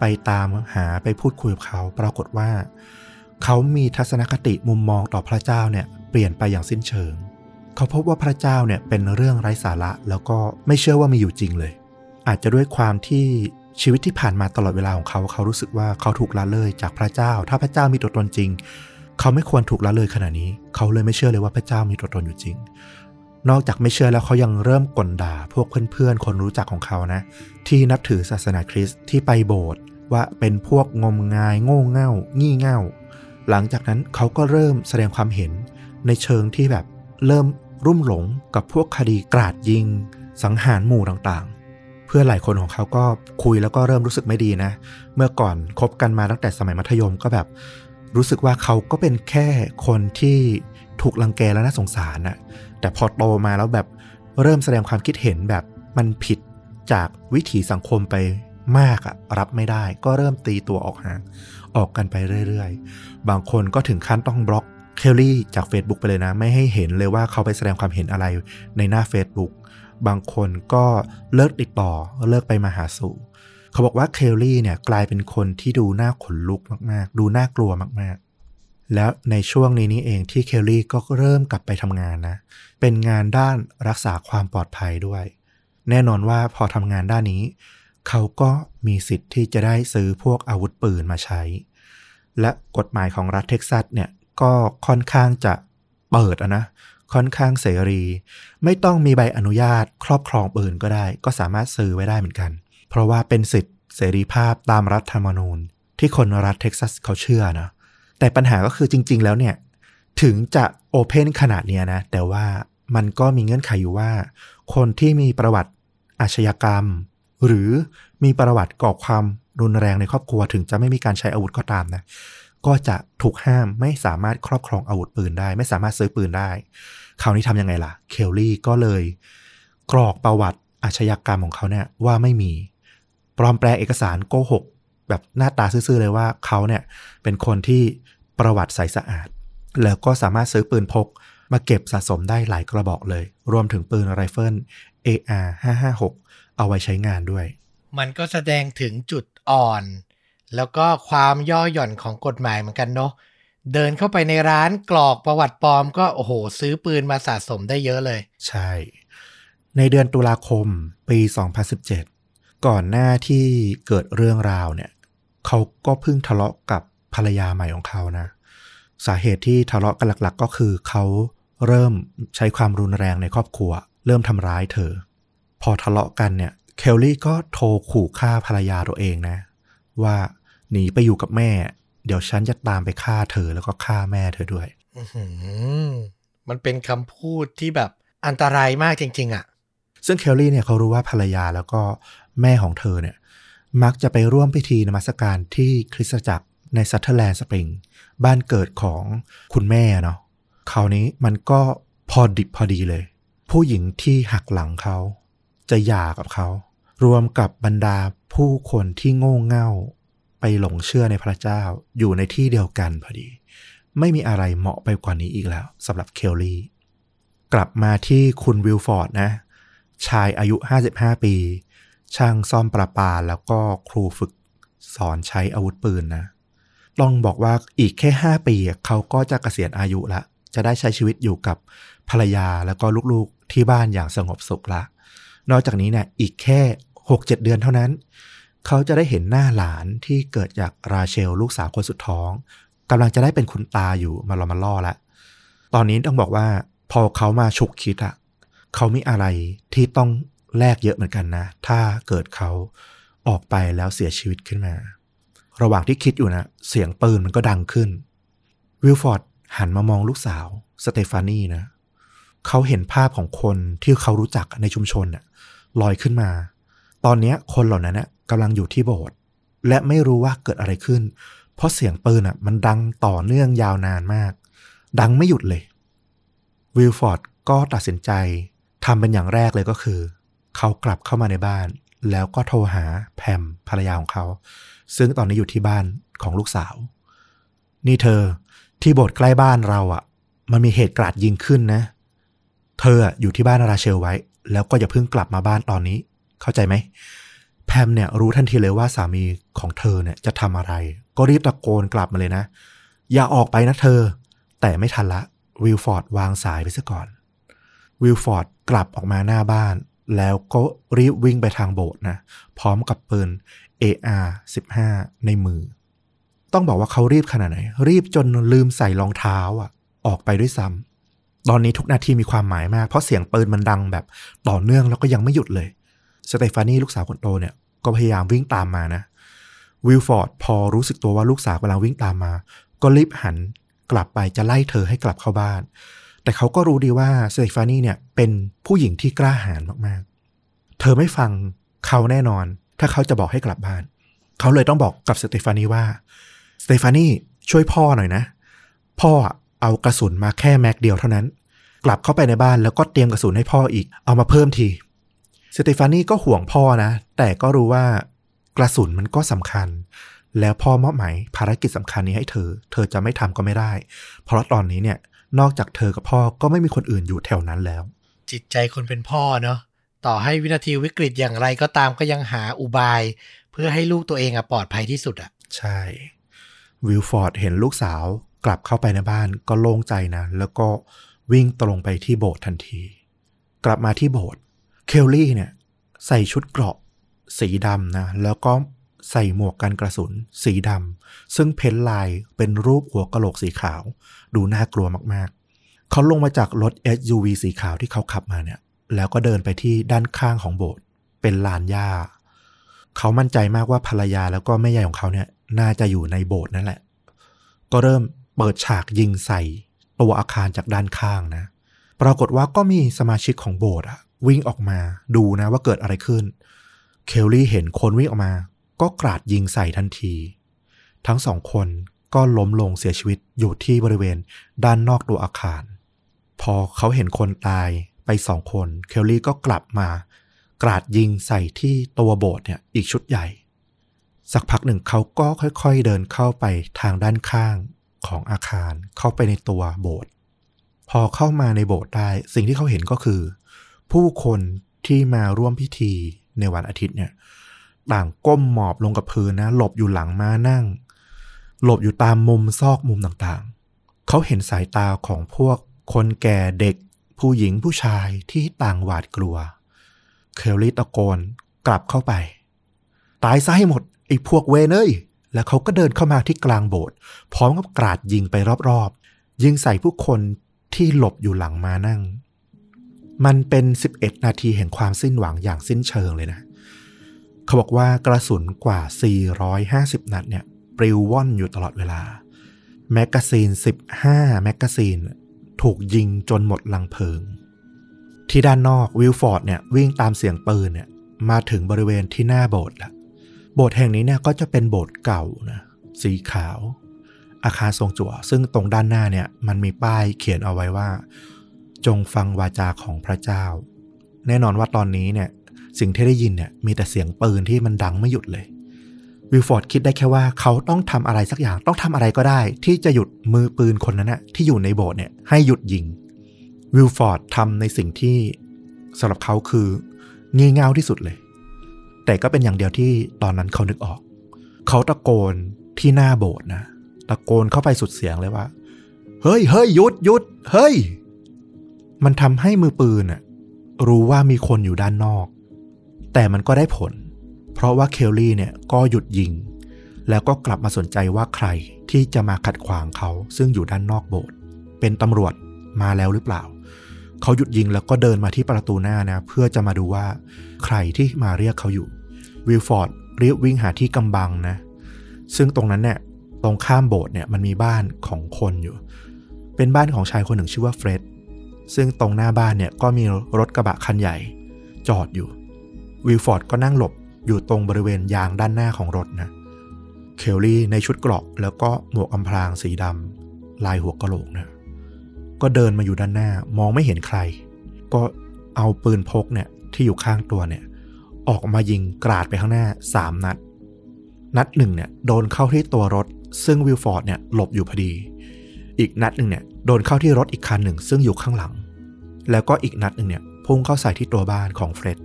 ไปตามหาไปพูดคุยกับเขา ปรากฏว่า เขามีทัศนคติมุมมองต่อพระเจ้าเนี่ยเปลี่ยนไปอย่างสิ้นเชิง เขาพบว่าพระเจ้าเนี่ยเป็นเรื่องไร้สาระ แล้วก็ไม่เชื่อว่ามีอยู่จริงเลย อาจจะด้วยความที่ชีวิตที่ผ่านมาตลอดเวลาของเขาเขารู้สึกว่าเขาถูกละเลยจากพระเจ้า ถ้าพระเจ้ามีตัวตนจริง เขาไม่ควรถูกละเลยขนาดนี้ เขาเลยไม่เชื่อเลยว่าพระเจ้ามีตัวตนอยู่จริง นอกจากไม่เชื่อแล้วเขายังเริ่มกลด่าพวกเพื่อนๆ คนรู้จักของเขานะ ที่นับถือศาสนาคริสต์ที่ไปโบสถ์ว่าเป็นพวกงมงายโง่เง่า งี่เง่า หลังจากนั้นเขาก็เริ่มแสดงความเห็นในเชิงที่แบบเริ่มรุ่มหลงกับพวกคดีกราดยิง สังหารหมู่ต่างๆ เพื่อนหลายคนของเขาก็คุยแล้วก็เริ่มรู้สึกไม่ดีนะ เมื่อก่อนคบกันมาตั้งแต่สมัยมัธยมก็แบบ รู้สึกว่าเขาก็เป็นแค่คนที่ถูกลังแกและน่าสงสารนะ แต่พอโตมาแล้วแบบเริ่มแสดงความคิดเห็นแบบมันผิดจากวิถีสังคมไปมากอะรับไม่ได้ ก็เริ่มตีตัวออกห่างออกกันไปเรื่อยๆ บางคนก็ถึงขั้นต้องบล็อกเคลลี่จาก Facebook ไปเลยนะ ไม่ให้เห็นเลยว่าเขาไปแสดงความเห็นอะไรในหน้า Facebook บางคนก็เลิกติดต่อเลิกไปมาหาสู่ เขาบอกว่าเคลลี่เนี่ยกลายเป็นคนที่ดูน่าขนลุกมากๆ ดูน่ากลัวมากๆ แล้วในช่วงนี้นี่เองที่เคลลี่ก็เริ่มกลับไปทำงานนะเเป็นงานด้านรักษาความปลอดภัยด้วย แน่นอนว่าพอทำงานด้านนี้ เขาก็มีสิทธิ์ที่จะได้ซื้อพวกอาวุธปืนมาใช้ และกฎหมายของรัฐเท็กซัสเนี่ยก็ค่อนข้างจะเปิดนะ ค่อนข้างเสรี ไม่ต้องมีใบอนุญาตครอบครองปืนก็ได้ ก็สามารถซื้อไว้ได้เหมือนกัน เพราะว่าเป็นสิทธิเสรีภาพตามรัฐธรรมนูญ ที่คนรัฐเท็กซัสเขาเชื่อนะ แต่ปัญหาก็คือจริง ๆ แล้วเนี่ย ถึงจะโอเพนขนาดเนี้ยนะ แต่ว่า มันก็มีเงื่อนไขอยู่ว่า คนที่มีประวัติอาชญากรรม หรือมีประวัติก่อความรุนแรงในครอบครัวถึงจะไม่มีการใช้อาวุธก็ตามนะ ก็จะถูกห้ามไม่สามารถครอบครองอาวุธปืนได้ ไม่สามารถซื้อปืนได้ คราวนี้ทำยังไงล่ะ เคลลี่ก็เลย กรอกประวัติอาชญากรรมของเขาเนี่ยว่าไม่มี ปลอมแปลงเอกสารโกหก แบบหน้าตาซื่อๆเลยว่าเขาเนี่ยเป็นคนที่ประวัติใสสะอาด แล้วก็สามารถซื้อปืนพก มาเก็บสะสมได้หลายกระบอกเลย รวมถึงปืนไรเฟิล AR 556เอาไว้ใช้งานด้วย มันก็แสดงถึงจุดอ่อน แล้วก็ความย่อหย่อนของกฎหมายเหมือนกันเนาะเดินเข้าไปในร้านกรอกประวัติปลอมก็โอ้โห ซื้อปืนมาสะสมได้เยอะเลย ใช่ ในเดือนตุลาคมปี 2017 ก่อนหน้าที่เกิดเรื่องราวเนี่ย เขาก็เพิ่งทะเลาะกับภรรยาใหม่ของเขานะ สาเหตุที่ทะเลาะกันหลักๆ ก็คือเขา เริ่มใช้ความรุนแรงในครอบครัว เริ่มทำร้ายเธอ พอทะเลาะกันเนี่ยเคลลี่ก็โทรขู่ฆ่าภรรยาตัวเองนะ ว่าหนีไปอยู่กับแม่ เดี๋ยวฉันจะตามไปฆ่าเธอแล้วก็ฆ่าแม่เธอด้วยอื้อหือมันเป็นคำพูดที่แบบอันตรายมากจริง ๆอะ ซึ่งเคลลี่เนี่ยเขารู้ว่าภรรยาแล้วก็แม่ของเธอเนี่ย มักจะไปร่วมพิธีนมัสการที่คริสตจักรในซัตเทอร์แลนด์สปริง บ้านเกิดของคุณแม่เนาะ คราวนี้มันก็พอดิบพอดีเลย ผู้หญิงที่หักหลังเขา จะหย่ากับเขา รวมกับบรรดาผู้คนที่โง่เง่า ไปหลงเชื่อในพระเจ้าอยู่ในที่เดียวกันพอดี ไม่มีอะไรเหมาะไปกว่านี้อีกแล้วสำหรับเคลลี่ กลับมาที่คุณวิลฟอร์ดนะ ชายอายุ 55 ปี ช่างซ่อมประปาแล้วก็ครูฝึกสอนใช้อาวุธปืนนะลองบอกว่าอีกแค่ 5 ปีเขาก็จะเกษียณอายุละ จะได้ใช้ชีวิตอยู่กับภรรยาแล้วก็ลูกๆที่บ้านอย่างสงบสุขละ นอกจากนี้เนี่ยอีกแค่ 6-7 เดือนเท่านั้น เขาจะได้เห็นหน้าหลานที่เกิดจากราเชลลูกสาวคนสุดท้องกำลังจะได้เป็นคุณตาอยู่มาลอมาล่อละ ตอนนี้ต้องบอกว่าพอเขามาฉุกคิดอะเขามีอะไรที่ต้องแลกเยอะเหมือนกันนะ ถ้าเกิดเขาออกไปแล้วเสียชีวิตขึ้นมา ระหว่างที่คิดอยู่นะ เสียงปืนมันก็ดังขึ้น วิลฟอร์ด หันมามองลูกสาวสเตฟานีนะเขาเห็นภาพของคนที่เขารู้จักในชุมชนน่ะลอยขึ้นมา ตอนนี้คนเหล่านั้นน่ะกำลังอยู่ที่โบสถ์และไม่รู้ว่าเกิดอะไรขึ้น เพราะเสียงปืนอะ มันดังต่อเนื่องยาวนานมาก ดังไม่หยุดเลย วิลฟอร์ดก็ตัดสินใจทำเป็นอย่างแรกเลยก็คือ เขากลับเข้ามาในบ้าน แล้วก็โทรหาแพมภรรยาของเขา ซึ่งตอนนี้อยู่ที่บ้านของลูกสาว นี่เธอ ที่โบสถ์ใกล้บ้านเราอะ มันมีเหตุกราดยิงขึ้นนะ เธออยู่ที่บ้านราเชลไว้ แล้วก็อย่าเพิ่งกลับมาบ้านตอนนี้ เข้าใจไหม แพมเนี่ยรู้ทันทีเลยว่าสามีของเธอเนี่ยจะทำอะไร ก็รีบตะโกนกลับมาเลยนะ อย่าออกไปนะเธอ แต่ไม่ทันละวิลฟอร์ดวางสายไปซะก่อน วิลฟอร์ดกลับออกมาหน้าบ้าน แล้วก็รีบวิ่งไปทางโบสถ์นะ พร้อมกับปืน AR 15ในมือ ต้องบอกว่าเขารีบขนาดไหน รีบจนลืมใส่รองเท้าอะ ออกไปด้วยซ้ำตอนนี้ทุกนาทีมีความหมายมาก เพราะเสียงปืนมันดังแบบต่อเนื่องแล้วก็ยังไม่หยุดเลย สเตฟานีลูกสาวคนโตเนี่ย ก็พยายามวิ่งตามมานะ วิลฟอร์ดพอรู้สึกตัวว่าลูกสาวกำลังวิ่งตามมา ก็รีบหันกลับไปจะไล่เธอให้กลับเข้าบ้าน แต่เขาก็รู้ดีว่าสเตฟานีเนี่ยเป็นผู้หญิงที่กล้าหาญมากๆ เธอไม่ฟังเขาแน่นอน ถ้าเขาจะบอกให้กลับบ้าน เขาเลยต้องบอกกับสเตฟานีว่า สเตฟานีช่วยพ่อหน่อยนะ พ่อเอากระสุนมาแค่แม็กเดียวเท่านั้น กลับเข้าไปในบ้านแล้วก็เตรียมกระสุนให้พ่ออีก เอามาเพิ่มที สเตฟานีก็ห่วงพ่อนะ แต่ก็รู้ว่ากระสุนมันก็สำคัญ แล้วพ่อมอบหมายภารกิจสำคัญนี้ให้เธอ เธอจะไม่ทำก็ไม่ได้ เพราะตอนนี้เนี่ยนอกจากเธอกับพ่อก็ไม่มีคนอื่นอยู่แถวนั้นแล้ว จิตใจคนเป็นพ่อเนาะต่อให้วินาทีวิกฤตอย่างไรก็ตามก็ยังหาอุบาย เพื่อให้ลูกตัวเองอะปลอดภัยที่สุดอะใช่ วิลฟอร์ดเห็นลูกสาวกลับเข้าไปในบ้านก็โล่งใจนะ แล้วก็วิ่งตรงไปที่โบสถ์ทันที กลับมาที่โบสถ์เคลลี่เนี่ย ใส่ชุดเกราะ สีดำนะ แล้วก็ใส่หมวกกันกระสุน สีดำซึ่งเพ้นลายเป็นรูปหัวกะโหลกสีขาว ดูน่ากลัวมากๆ เขาลงมาจากรถ SUV สีขาวที่เขาขับมาเนี่ย แล้วก็เดินไปที่ด้านข้างของโบสถ์เป็นลานหญ้า เขามั่นใจมากว่าภรรยาแล้วก็แม่ยายของเขาเนี่ย น่าจะอยู่ในโบสถ์นั่นแหละ ก็เริ่มเปิดฉากยิงใส่ตัวอาคารจากด้านข้างนะ ปรากฏว่าก็มีสมาชิกของโบสถ์อะวิ่งออกมาดูนะว่าเกิดอะไรขึ้น เคลลี่เห็นคนวิ่งออกมา ก็กราดยิงใส่ทันที ทั้งสองคนก็ล้มลงเสียชีวิตอยู่ที่บริเวณด้านนอกตัวอาคาร พอเขาเห็นคนตายไปสองคน เคลลี่ก็กลับมากราดยิงใส่ที่ตัวโบสถ์เนี่ยอีกชุดใหญ่ สักพักหนึ่งเขาก็ค่อยๆเดินเข้าไปทางด้านข้างของอาคารเข้าไปในตัวโบสถ์พอเข้ามาในโบสถ์ได้สิ่งที่เขาเห็นก็คือ ผู้คนที่มาร่วมพิธีในวันอาทิตย์เนี่ยต่างก้มหมอบลงกับพื้นนะหลบอยู่หลังม้านั่ง หลบอยู่ตามมุมซอกมุมต่างๆ เขาเห็นสายตาของพวกคนแก่เด็ก ผู้หญิงผู้ชายที่ต่างหวาดกลัว เคลลี่ตะโกนกลับเข้าไป ตายซะให้หมด ไอ้พวกเวนเอ้ยแล้วเขาก็เดินเข้ามาที่กลางโบสถ์พร้อมกับกราดยิงไปรอบๆ ยิงใส่ผู้คนที่หลบอยู่หลังมานั่ง มันเป็น 11 นาทีแห่งความสิ้นหวังอย่างสิ้นเชิงเลยนะ เขาบอกว่ากระสุนกว่า 450 นัดเนี่ยปลิวว่อนอยู่ตลอดเวลา แมกกาซีน 15 แมกกาซีน ถูกยิงจนหมดรังเพลิง ที่ด้านนอกวิลฟอร์ดเนี่ยวิ่งตามเสียงปืนเนี่ยมาถึงบริเวณที่หน้าโบสถ์และ โบสถ์แห่งนี้เนี่ยก็จะเป็นโบสถ์เก่านะสีขาว อาคารทรงจั่ว ซึ่งตรงด้านหน้าเนี่ยมันมีป้ายเขียนเอาไว้ว่า จงฟังวาจาของพระเจ้า แน่นอนว่าตอนนี้เนี่ยสิ่งที่ได้ยินเนี่ยมีแต่เสียงปืนที่มันดังไม่หยุดเลยวิลฟอร์ดคิดได้แค่ว่าเขาต้องทำอะไรสักอย่างต้องทำอะไรก็ได้ ที่จะหยุดมือปืนคนนั้นนะที่อยู่ในโบสถ์เนี่ยให้หยุดยิงวิลฟอร์ดทำในสิ่งที่สำหรับเขาคืองี่เง่าที่สุดเลย แต่ก็เป็นอย่างเดียวที่ตอนนั้นเขานึกออก เขาตะโกนที่หน้าโบสถ์นะตะโกนเข้าไปสุดเสียงเลยว่า เฮ้ยเฮ้ยหยุดหยุดเฮ้ย มันทำให้มือปืนน่ะรู้ว่ามีคนอยู่ด้านนอก แต่มันก็ได้ผล เพราะว่าเคลลี่เนี่ยก็หยุดยิง แล้วก็กลับมาสนใจว่าใครที่จะมาขัดขวางเขาซึ่งอยู่ด้านนอกโบสถ์เป็นตำรวจมาแล้วหรือเปล่า เขาหยุดยิงแล้วก็เดินมาที่ประตูหน้านะ เพื่อจะมาดูว่าใครที่มาเรียกเขาอยู่ วิลฟอร์ดรีบวิ่งหาที่กำบังนะ ซึ่งตรงนั้นเนี่ยตรงข้ามโบสถ์เนี่ยมันมีบ้านของคนอยู่ เป็นบ้านของชายคนหนึ่งชื่อว่าเฟร็ดซึ่งตรงหน้าบ้านเนี่ยก็มีรถกระบะคันใหญ่จอดอยู่ วิลฟอร์ดก็นั่งหลบอยู่ตรงบริเวณยางด้านหน้าของรถนะเคลลี่ในชุดเกราะแล้วก็หมวกอำพรางสีดำลายหัวกะโหลกนะก็เดินมาอยู่ด้านหน้ามองไม่เห็นใคร ก็เอาปืนพกเนี่ยที่อยู่ข้างตัวเนี่ย ออกมายิงกราดไปข้างหน้า 3 นัด นัดหนึ่งเนี่ยโดนเข้าที่ตัวรถ ซึ่งวิลฟอร์ดเนี่ยหลบอยู่พอดี อีกนัดหนึ่งเนี่ยโดนเข้าที่รถอีกคันหนึ่ง ซึ่งอยู่ข้างหลัง แล้วก็อีกนัดหนึ่งเนี่ยพุ่งเข้าใส่ที่ตัวบ้านของเฟร็ด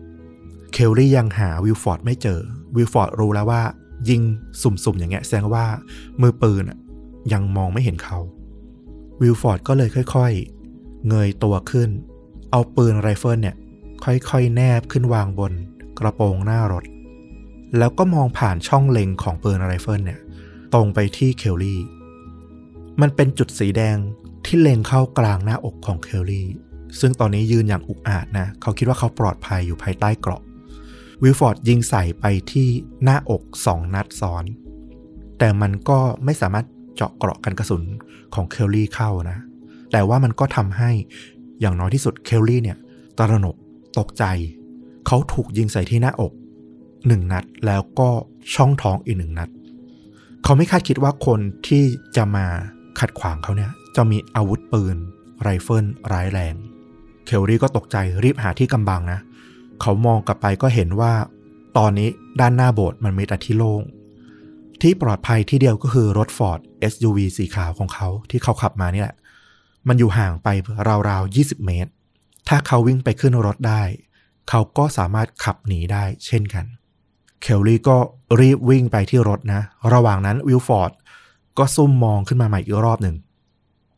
เคลลี่ยังหาวิลฟอร์ดไม่เจอ วิลฟอร์ดรู้แล้วว่า ยิงสุ่มๆอย่างเงี้ยแสดงว่ามือปืนยังมองไม่เห็นเขาวิลฟอร์ดก็เลยค่อยๆ เงยตัวขึ้น เอาปืนไรเฟิลเนี่ย ค่อยๆ แนบขึ้นวางบน กระโปรงหน้ารถ แล้วก็มองผ่านช่องเล็งของปืนไรเฟิลเนี่ย ตรงไปที่เคลลี่ มันเป็นจุดสีแดงที่เล็งเข้ากลางหน้าอกของเคลลี่ ซึ่งตอนนี้ยืนอย่างอุกอาจนะ เขาคิดว่าเขาปลอดภัยอยู่ภายใต้เกราะ วิลฟอร์ดยิงใส่ไปที่หน้าอกสองนัดซ้อน แต่มันก็ไม่สามารถเจาะเกราะกันกระสุนของเคลลี่เข้านะ แต่ว่ามันก็ทำให้อย่างน้อยที่สุดเคลลี่เนี่ยตระหนกตกใจ เขาถูกยิงใส่ที่หน้าอกหนึ่งนัดแล้วก็ช่องท้องอีกหนึ่งนัด เขาไม่คาดคิดว่าคนที่จะมาขัดขวางเขาเนี่ย จะมีอาวุธปืน ไรเฟิลร้ายแรง เคลลี่ก็ตกใจรีบหาที่กำบังนะ เขามองกลับไปก็เห็นว่า ตอนนี้ด้านหน้าโบสถ์มันมีแต่ที่โล่งที่ปลอดภัยที่เดียวก็คือรถ Ford SUV สีขาวของเขาที่เขาขับมานี่แหละ มันอยู่ห่างไปราวๆ 20 เมตร ถ้าเขาวิ่งไปขึ้นรถได้ เขาก็สามารถขับหนีได้เช่นกัน เคลลี่ก็รีบวิ่งไปที่รถนะ ระหว่างนั้นวิลฟอร์ดก็ซุ่มมองขึ้นมาใหม่อีกรอบหนึ่ง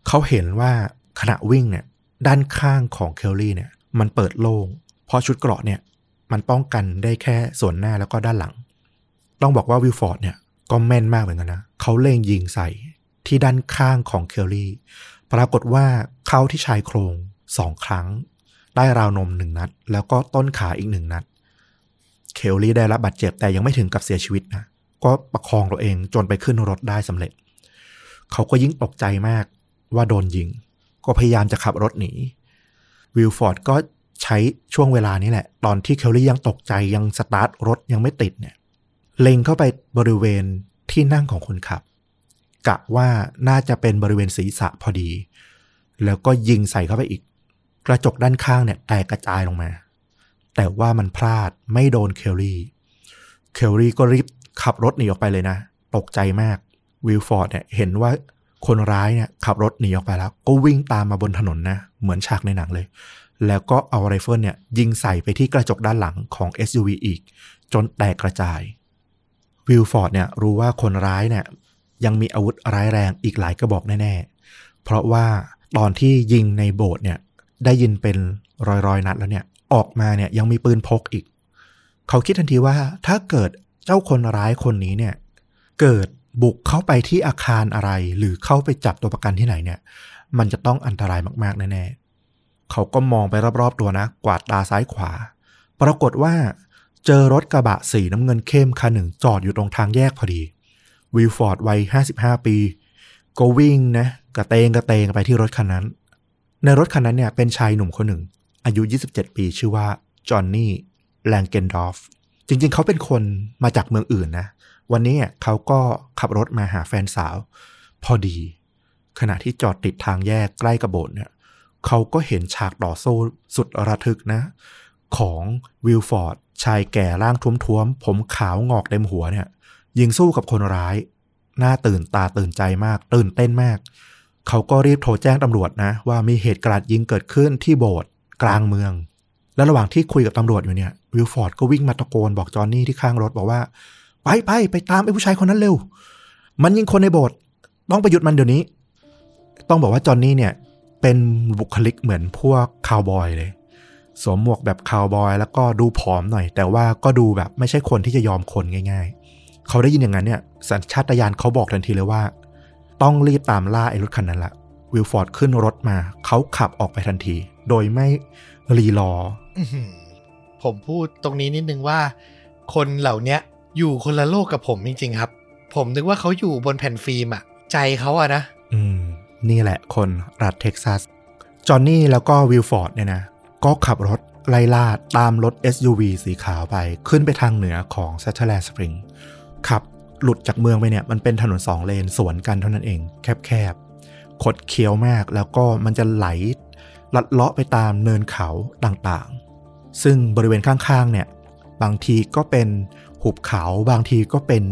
เขาเห็นว่าขณะวิ่งเนี่ยด้านข้างของเคลลี่เนี่ย มันเปิดโล่งเพราะชุดเกราะเนี่ย มันป้องกันได้แค่ส่วนหน้าแล้วก็ด้านหลัง ต้องบอกว่าวิลฟอร์ดเนี่ยก็แม่นมากเหมือนกันนะ เขาเล็งยิงใส่ที่ด้านข้างของเคลลี่ ปรากฏว่าเข้าที่ชายโครงสองครั้ง ได้ราวนมหนึ่งนัด แล้วก็ต้นขาอีกหนึ่งนัด เคลลี่ได้รับบาดเจ็บแต่ยังไม่ถึงกับเสียชีวิตนะก็ประคองตัวเองจนไปขึ้นรถได้สำเร็จ เขาก็ยิ่งตกใจมากว่าโดนยิง ก็พยายามจะขับรถหนีวิลฟอร์ดก็ใช้ช่วงเวลานี้แหละ ตอนที่เคลลี่ยังตกใจยังสตาร์ทรถยังไม่ติดเนี่ย เล็งเข้าไปบริเวณที่นั่งของคนขับ กะว่าน่าจะเป็นบริเวณศีรษะพอดี แล้วก็ยิงใส่เข้าไปอีก กระจกด้านข้างเนี่ยแตกกระจายลงมา แต่ว่ามันพลาดไม่โดนเคลลี่ เคลลี่ก็รีบขับรถหนีออกไปเลยนะ ตกใจมาก วิลฟอร์ดเนี่ยเห็นว่าคนร้ายเนี่ยขับรถหนีออกไปแล้ว ก็วิ่งตามมาบนถนนนะ เหมือนฉากในหนังเลย แล้วก็เอาไรเฟิลเนี่ยยิงใส่ไปที่กระจกด้านหลังของ SUV อีก จนแตกกระจาย วิลฟอร์ดเนี่ยรู้ว่าคนร้ายเนี่ยยังมีอาวุธร้ายแรงอีกหลายกระบอกแน่ๆ เพราะว่าตอนที่ยิงในโบสถ์เนี่ย ได้ยินเป็นร้อยๆนัดแล้วเนี่ย ออกมาเนี่ยยังมีปืนพกอีก เขาคิดทันทีว่าถ้าเกิดเจ้าคนร้ายคนนี้เนี่ย เกิดบุกเข้าไปที่อาคารอะไร หรือเข้าไปจับตัวประกันที่ไหนเนี่ย มันจะต้องอันตรายมาก ๆ แน่ๆเขาก็มองไปรอบๆตัวนะ กวาดตาซ้ายขวา ปรากฏว่าเจอรถกระบะสีน้ำเงินเข้มคันหนึ่งจอดอยู่ตรงทางแยกพอดีวิลฟอร์ดวัย 55 ปี ก็วิ่งนะ กระเตงกระเตงไปที่รถคันนั้น ในรถคันนั้นเนี่ยเป็นชายหนุ่มคนหนึ่ง อายุ 27 ปีชื่อว่าจอห์นนี่แลงเกนดอฟจริงๆ เขาเป็นคนมาจากเมืองอื่นนะ วันนี้เขาก็ขับรถมาหาแฟนสาว พอดี ขณะที่จอดติดทางแยกใกล้กับโบสถ์เนี่ยเขาก็เห็นฉากต่อสู้สุดระทึกนะ ของวิลฟอร์ดชายแก่ร่างท้วมๆ ผมขาวงอกเต็มหัวเนี่ย ยิงสู้กับคนร้ายน่าตื่นตาตื่นใจมาก ตื่นเต้นมาก เขาก็รีบโทรแจ้งตำรวจนะ ว่ามีเหตุกราดยิงเกิดขึ้นที่โบสถ์กลางเมือง แล้วระหว่างที่คุยกับตำรวจอยู่เนี่ยวิลฟอร์ดก็วิ่งมาตะโกนบอกจอห์นนี่ที่ข้างรถบอกว่า ไปไปไปตามไอ้ผู้ชายคนนั้นเร็ว มันยิงคนในโบสถ์ต้องไปหยุดมันเดี๋ยวนี้ ต้องบอกว่าจอห์นนี่เนี่ยเป็นบุคลิกเหมือนพวกคาวบอยเลยสวมหมวกแบบคาวบอย แล้วก็ดูผอมหน่อย แต่ว่าก็ดูแบบไม่ใช่คนที่จะยอมคนง่าย ๆ เขาได้ยินอย่างนั้นเนี่ยสัญชาตญาณเขาบอกทันทีเลยว่า ต้องรีบตามล่าไอ้รถคันนั้นละวิลฟอร์ดขึ้นรถมา เขาขับออกไปทันที โดยไม่รีรออื้อหือผมพูดตรงนี้นิดนึงว่า คนเหล่าเนี้ยอยู่คนละโลกกับผมจริง ๆ ครับ ผมนึกว่าเขาอยู่บนแผ่นฟิล์มอะใจเขาอะนะ อืม นี่แหละคนรัฐเท็กซัส จอห์นนี่แล้วก็วิลฟอร์ดเนี่ยนะ ก็ขับรถไล่ล่าตามรถ SUV สีขาวไป ขึ้นไปทางเหนือของ ซัตเ ทอร์แลนด์สปริงขับ หลุดจากเมืองไปเนี่ยมันเป็นถนนสองเลนสวนกันเท่านั้นเอง แคบๆคดเคี้ยวมากแล้วก็มันจะไหลลัดเลาะไปตามเนินเขาต่างๆ ซึ่งบริเวณข้างๆเนี่ยบางทีก็เป็นหุบเขาบางทีก็เป็น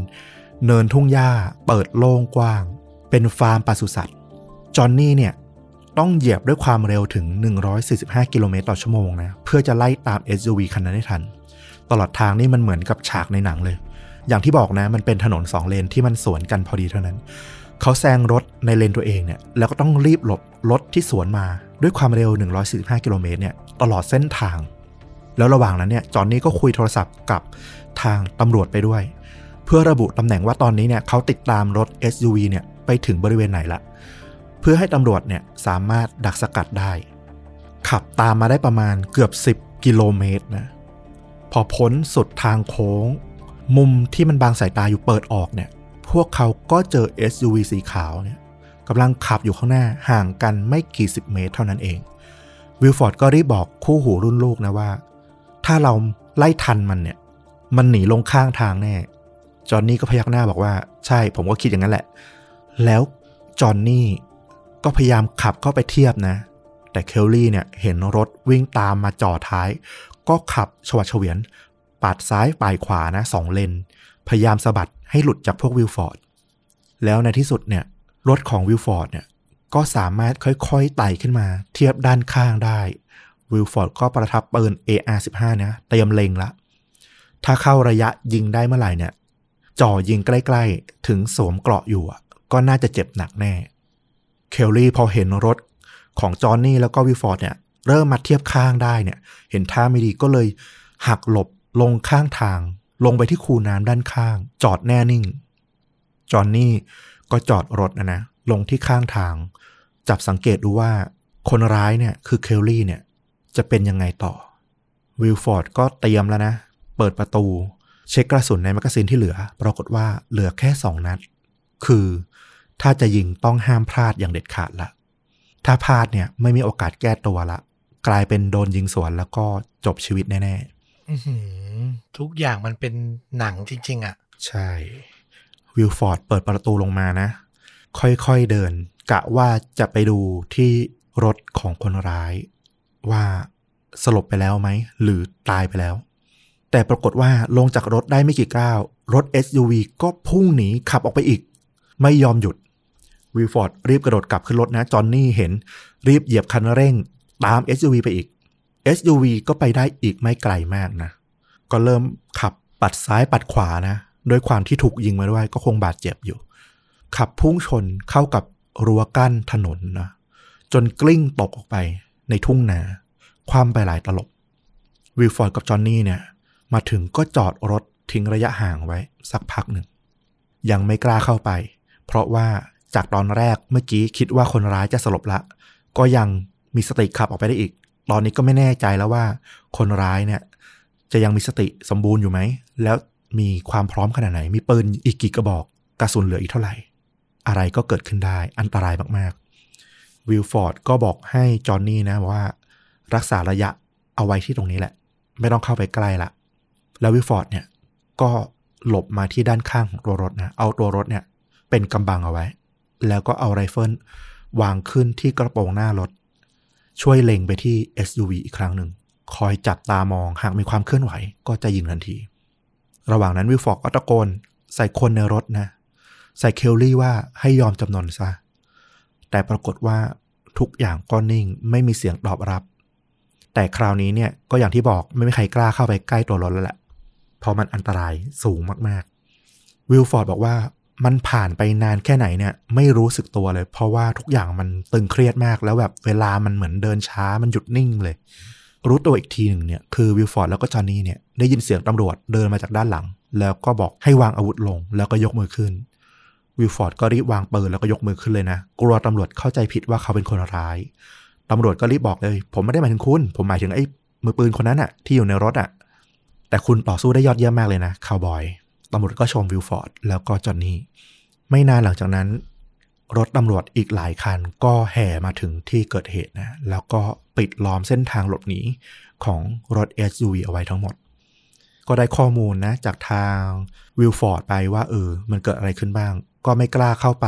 เนินทุ่งหญ้าเปิดโล่งกว้าง เป็นฟาร์มปศุสัตว์จอห์นนี่เนี่ยต้องเหยียบด้วยความเร็วถึง 145 กิโลเมตรต่อชั่วโมงนะเพื่อจะไล่ตาม SUV คันนั้นให้ทัน ตลอดทางนี่มันเหมือนกับฉากในหนังเลย อย่างที่บอกนะ มันเป็นถนนสองเลนที่มันสวนกันพอดีเท่านั้น เขาแซงรถในเลนตัวเองเนี่ย แล้วก็ต้องรีบหลบรถที่สวนมาด้วยความเร็ว 145 กิโลเมตรเนี่ยตลอดเส้นทาง แล้วระหว่างนั้นเนี่ยจอนนี่ก็คุยโทรศัพท์กับทางตำรวจไปด้วย เพื่อระบุตำแหน่งว่าตอนนี้เนี่ยเขาติดตามรถ SUV เนี่ยไปถึงบริเวณไหนละ เพื่อให้ตำรวจเนี่ยสามารถดักสกัดได้ ขับตามมาได้ประมาณเกือบ 10 กิโลเมตรนะพอพ้นสุดทางโค้ง มุมที่มันบางสายตาอยู่เปิดออกเนี่ย พวกเขาก็เจอ SUV สีขาวเนี่ยกำลังขับอยู่ข้างหน้าห่างกันไม่กี่สิบเมตรเท่านั้นเอง วิลฟอร์ดก็รีบบอกคู่หูรุ่นลูกนะว่า ถ้าเราไล่ทันมันเนี่ย มันหนีลงข้างทางแน่ จอนนี่ก็พยักหน้าบอกว่า ใช่ผมก็คิดอย่างนั้นแหละ แล้วจอนนี่ก็พยายามขับเข้าไปเทียบนะ แต่เคลลี่เนี่ยเห็นรถวิ่งตามมาจ่อท้าย ก็ขับฉวัดเฉวียน ปาดซ้ายปาดขวานะสองเลน พยายามสะบัดให้หลุดจากพวกวิลฟอร์ด แล้วในที่สุดเนี่ยรถของวิลฟอร์ดเนี่ยก็สามารถค่อยๆไต่ขึ้นมา เทียบด้านข้างได้ วิลฟอร์ดก็ประทับปืน AR-15 เนี่ยเตรียมเล็งละ ถ้าเข้าระยะยิงได้เมื่อไหร่เนี่ยจ่อยิงใกล้ๆ ถึงสวมเกราะอยู่ก็น่าจะเจ็บหนักแน่ เคลลี่พอเห็นรถของจอห์นนี่แล้วก็วิลฟอร์ดเนี่ยเริ่มมาเทียบข้างได้เนี่ย เห็นท่าไม่ดีก็เลยหักหลบ ลงข้างทาง ลงไปที่คูน้ำด้านข้าง จอดแน่นิ่ง จอห์นนี่ก็จอดรถนะนะ ลงที่ข้างทาง จับสังเกตดูว่า คนร้ายเนี่ยคือเคลลี่เนี่ย จะเป็นยังไงต่อ วิลฟอร์ดก็เตรียมแล้วนะ เปิดประตู เช็คกระสุนใน magazine ที่เหลือ ปรากฏว่าเหลือแค่สองนัด คือถ้าจะยิงต้องห้ามพลาดอย่างเด็ดขาดละ ถ้าพลาดเนี่ยไม่มีโอกาสแก้ตัวละ กลายเป็นโดนยิงสวนแล้วก็จบชีวิตแน่อื้อหือ ทุกอย่างมันเป็นหนังจริง ๆอะใช่ วิลฟอร์ดเปิดประตูลงมานะ ค่อย ๆ เดิน กะว่าจะไปดูที่รถของคนร้าย ว่าสลบไปแล้วไหม หรือตายไปแล้ว แต่ปรากฏว่าลงจากรถได้ไม่กี่ก้าว รถ SUV ก็พุ่งหนีขับออกไปอีก ไม่ยอมหยุดวิลฟอร์ดรีบกระโดดกลับขึ้นรถนะ จอห์นนี่เห็น รีบเหยียบคันเร่ง ตาม SUV ไปอีก SUV ก็ไปได้อีกไม่ไกลมากนะ ก็เริ่มขับปัดซ้ายปัดขวานะด้วยความที่ถูกยิงมาด้วยก็คงบาดเจ็บอยู่ ขับพุ่งชนเข้ากับรั้วกั้นถนนนะจนกลิ้งตกออกไปในทุ่งนา ความไปหลายตลบ วิลฟอร์ดกับจอห์นนี่เนี่ย มาถึงก็จอดรถทิ้งระยะห่างไว้สักพักหนึ่ง ยังไม่กล้าเข้าไป เพราะว่าจากตอนแรกเมื่อกี้คิดว่าคนร้ายจะสลบละ ก็ยังมีสติขับออกไปได้อีก ตอนนี้ก็ไม่แน่ใจแล้วว่าคนร้ายเนี่ย จะยังมีสติสมบูรณ์อยู่ไหม แล้วมีความพร้อมขนาดไหน มีปืนอีกกี่กระบอก กระสุนเหลืออีกเท่าไหร่ อะไรก็เกิดขึ้นได้ อันตรายมากๆ วิลฟอร์ดก็บอกให้จอห์นนี่นะว่า รักษาระยะเอาไว้ที่ตรงนี้แหละ ไม่ต้องเข้าไปใกล้ละ แล้ววิลฟอร์ดเนี่ย ก็หลบมาที่ด้านข้างของตัวรถนะ เอาตัวรถเนี่ย เป็นกำบังเอาไว้ แล้วก็เอาไรเฟิลวางขึ้นที่กระโปรงหน้ารถ ช่วยเล็งไปที่ SUV อีกครั้งหนึ่ง คอยจับตามองหากมีความเคลื่อนไหวก็จะยิงทันที ระหว่างนั้นวิลฟอร์ดก็ตะโกนใส่คนในรถนะ ใส่เคลลี่ว่าให้ยอมจำนนซะ แต่ปรากฏว่าทุกอย่างก็นิ่งไม่มีเสียงตอบรับ แต่คราวนี้เนี่ยก็อย่างที่บอกไม่มีใครกล้าเข้าไปใกล้ตัวรถแล้วแหละเพราะมันอันตรายสูงมากๆ วิลฟอร์ดบอกว่า มันผ่านไปนานแค่ไหนเนี่ยไม่รู้สึกตัวเลย เพราะว่าทุกอย่างมันตึงเครียดมากแล้วแบบเวลามันเหมือนเดินช้ามันหยุดนิ่งเลย รู้ตัวอีกทีหนึ่งเนี่ยคือวิลฟอร์ดแล้วก็จอห์นนี่เนี่ยได้ยินเสียงตำรวจเดินมาจากด้านหลัง แล้วก็บอกให้วางอาวุธลงแล้วก็ยกมือขึ้นวิลฟอร์ดก็รีบวางปืนแล้วก็ยกมือขึ้นเลยนะ กลัวตำรวจเข้าใจผิดว่าเขาเป็นคนร้ายตำรวจก็รีบบอกเลย ผมไม่ได้หมายถึงคุณ ผมหมายถึงไอ้มือปืนคนนั้นอะที่อยู่ในรถอะแต่คุณต่อสู้ได้ยอดเยี่ยมมากเลยนะคาวบอย ตำรวจก็ชมวิลฟอร์ดแล้วก็จอห์นนี่ไม่นานหลังจากนั้น รถตำรวจอีกหลายคันก็แห่มาถึงที่เกิดเหตุนะแล้วก็ปิดล้อมเส้นทางหลบหนีของรถ SUV เอาไว้ทั้งหมด ก็ได้ข้อมูลนะจากทางวิลฟอร์ดไปว่าเออมันเกิดอะไรขึ้นบ้าง ก็ไม่กล้าเข้าไป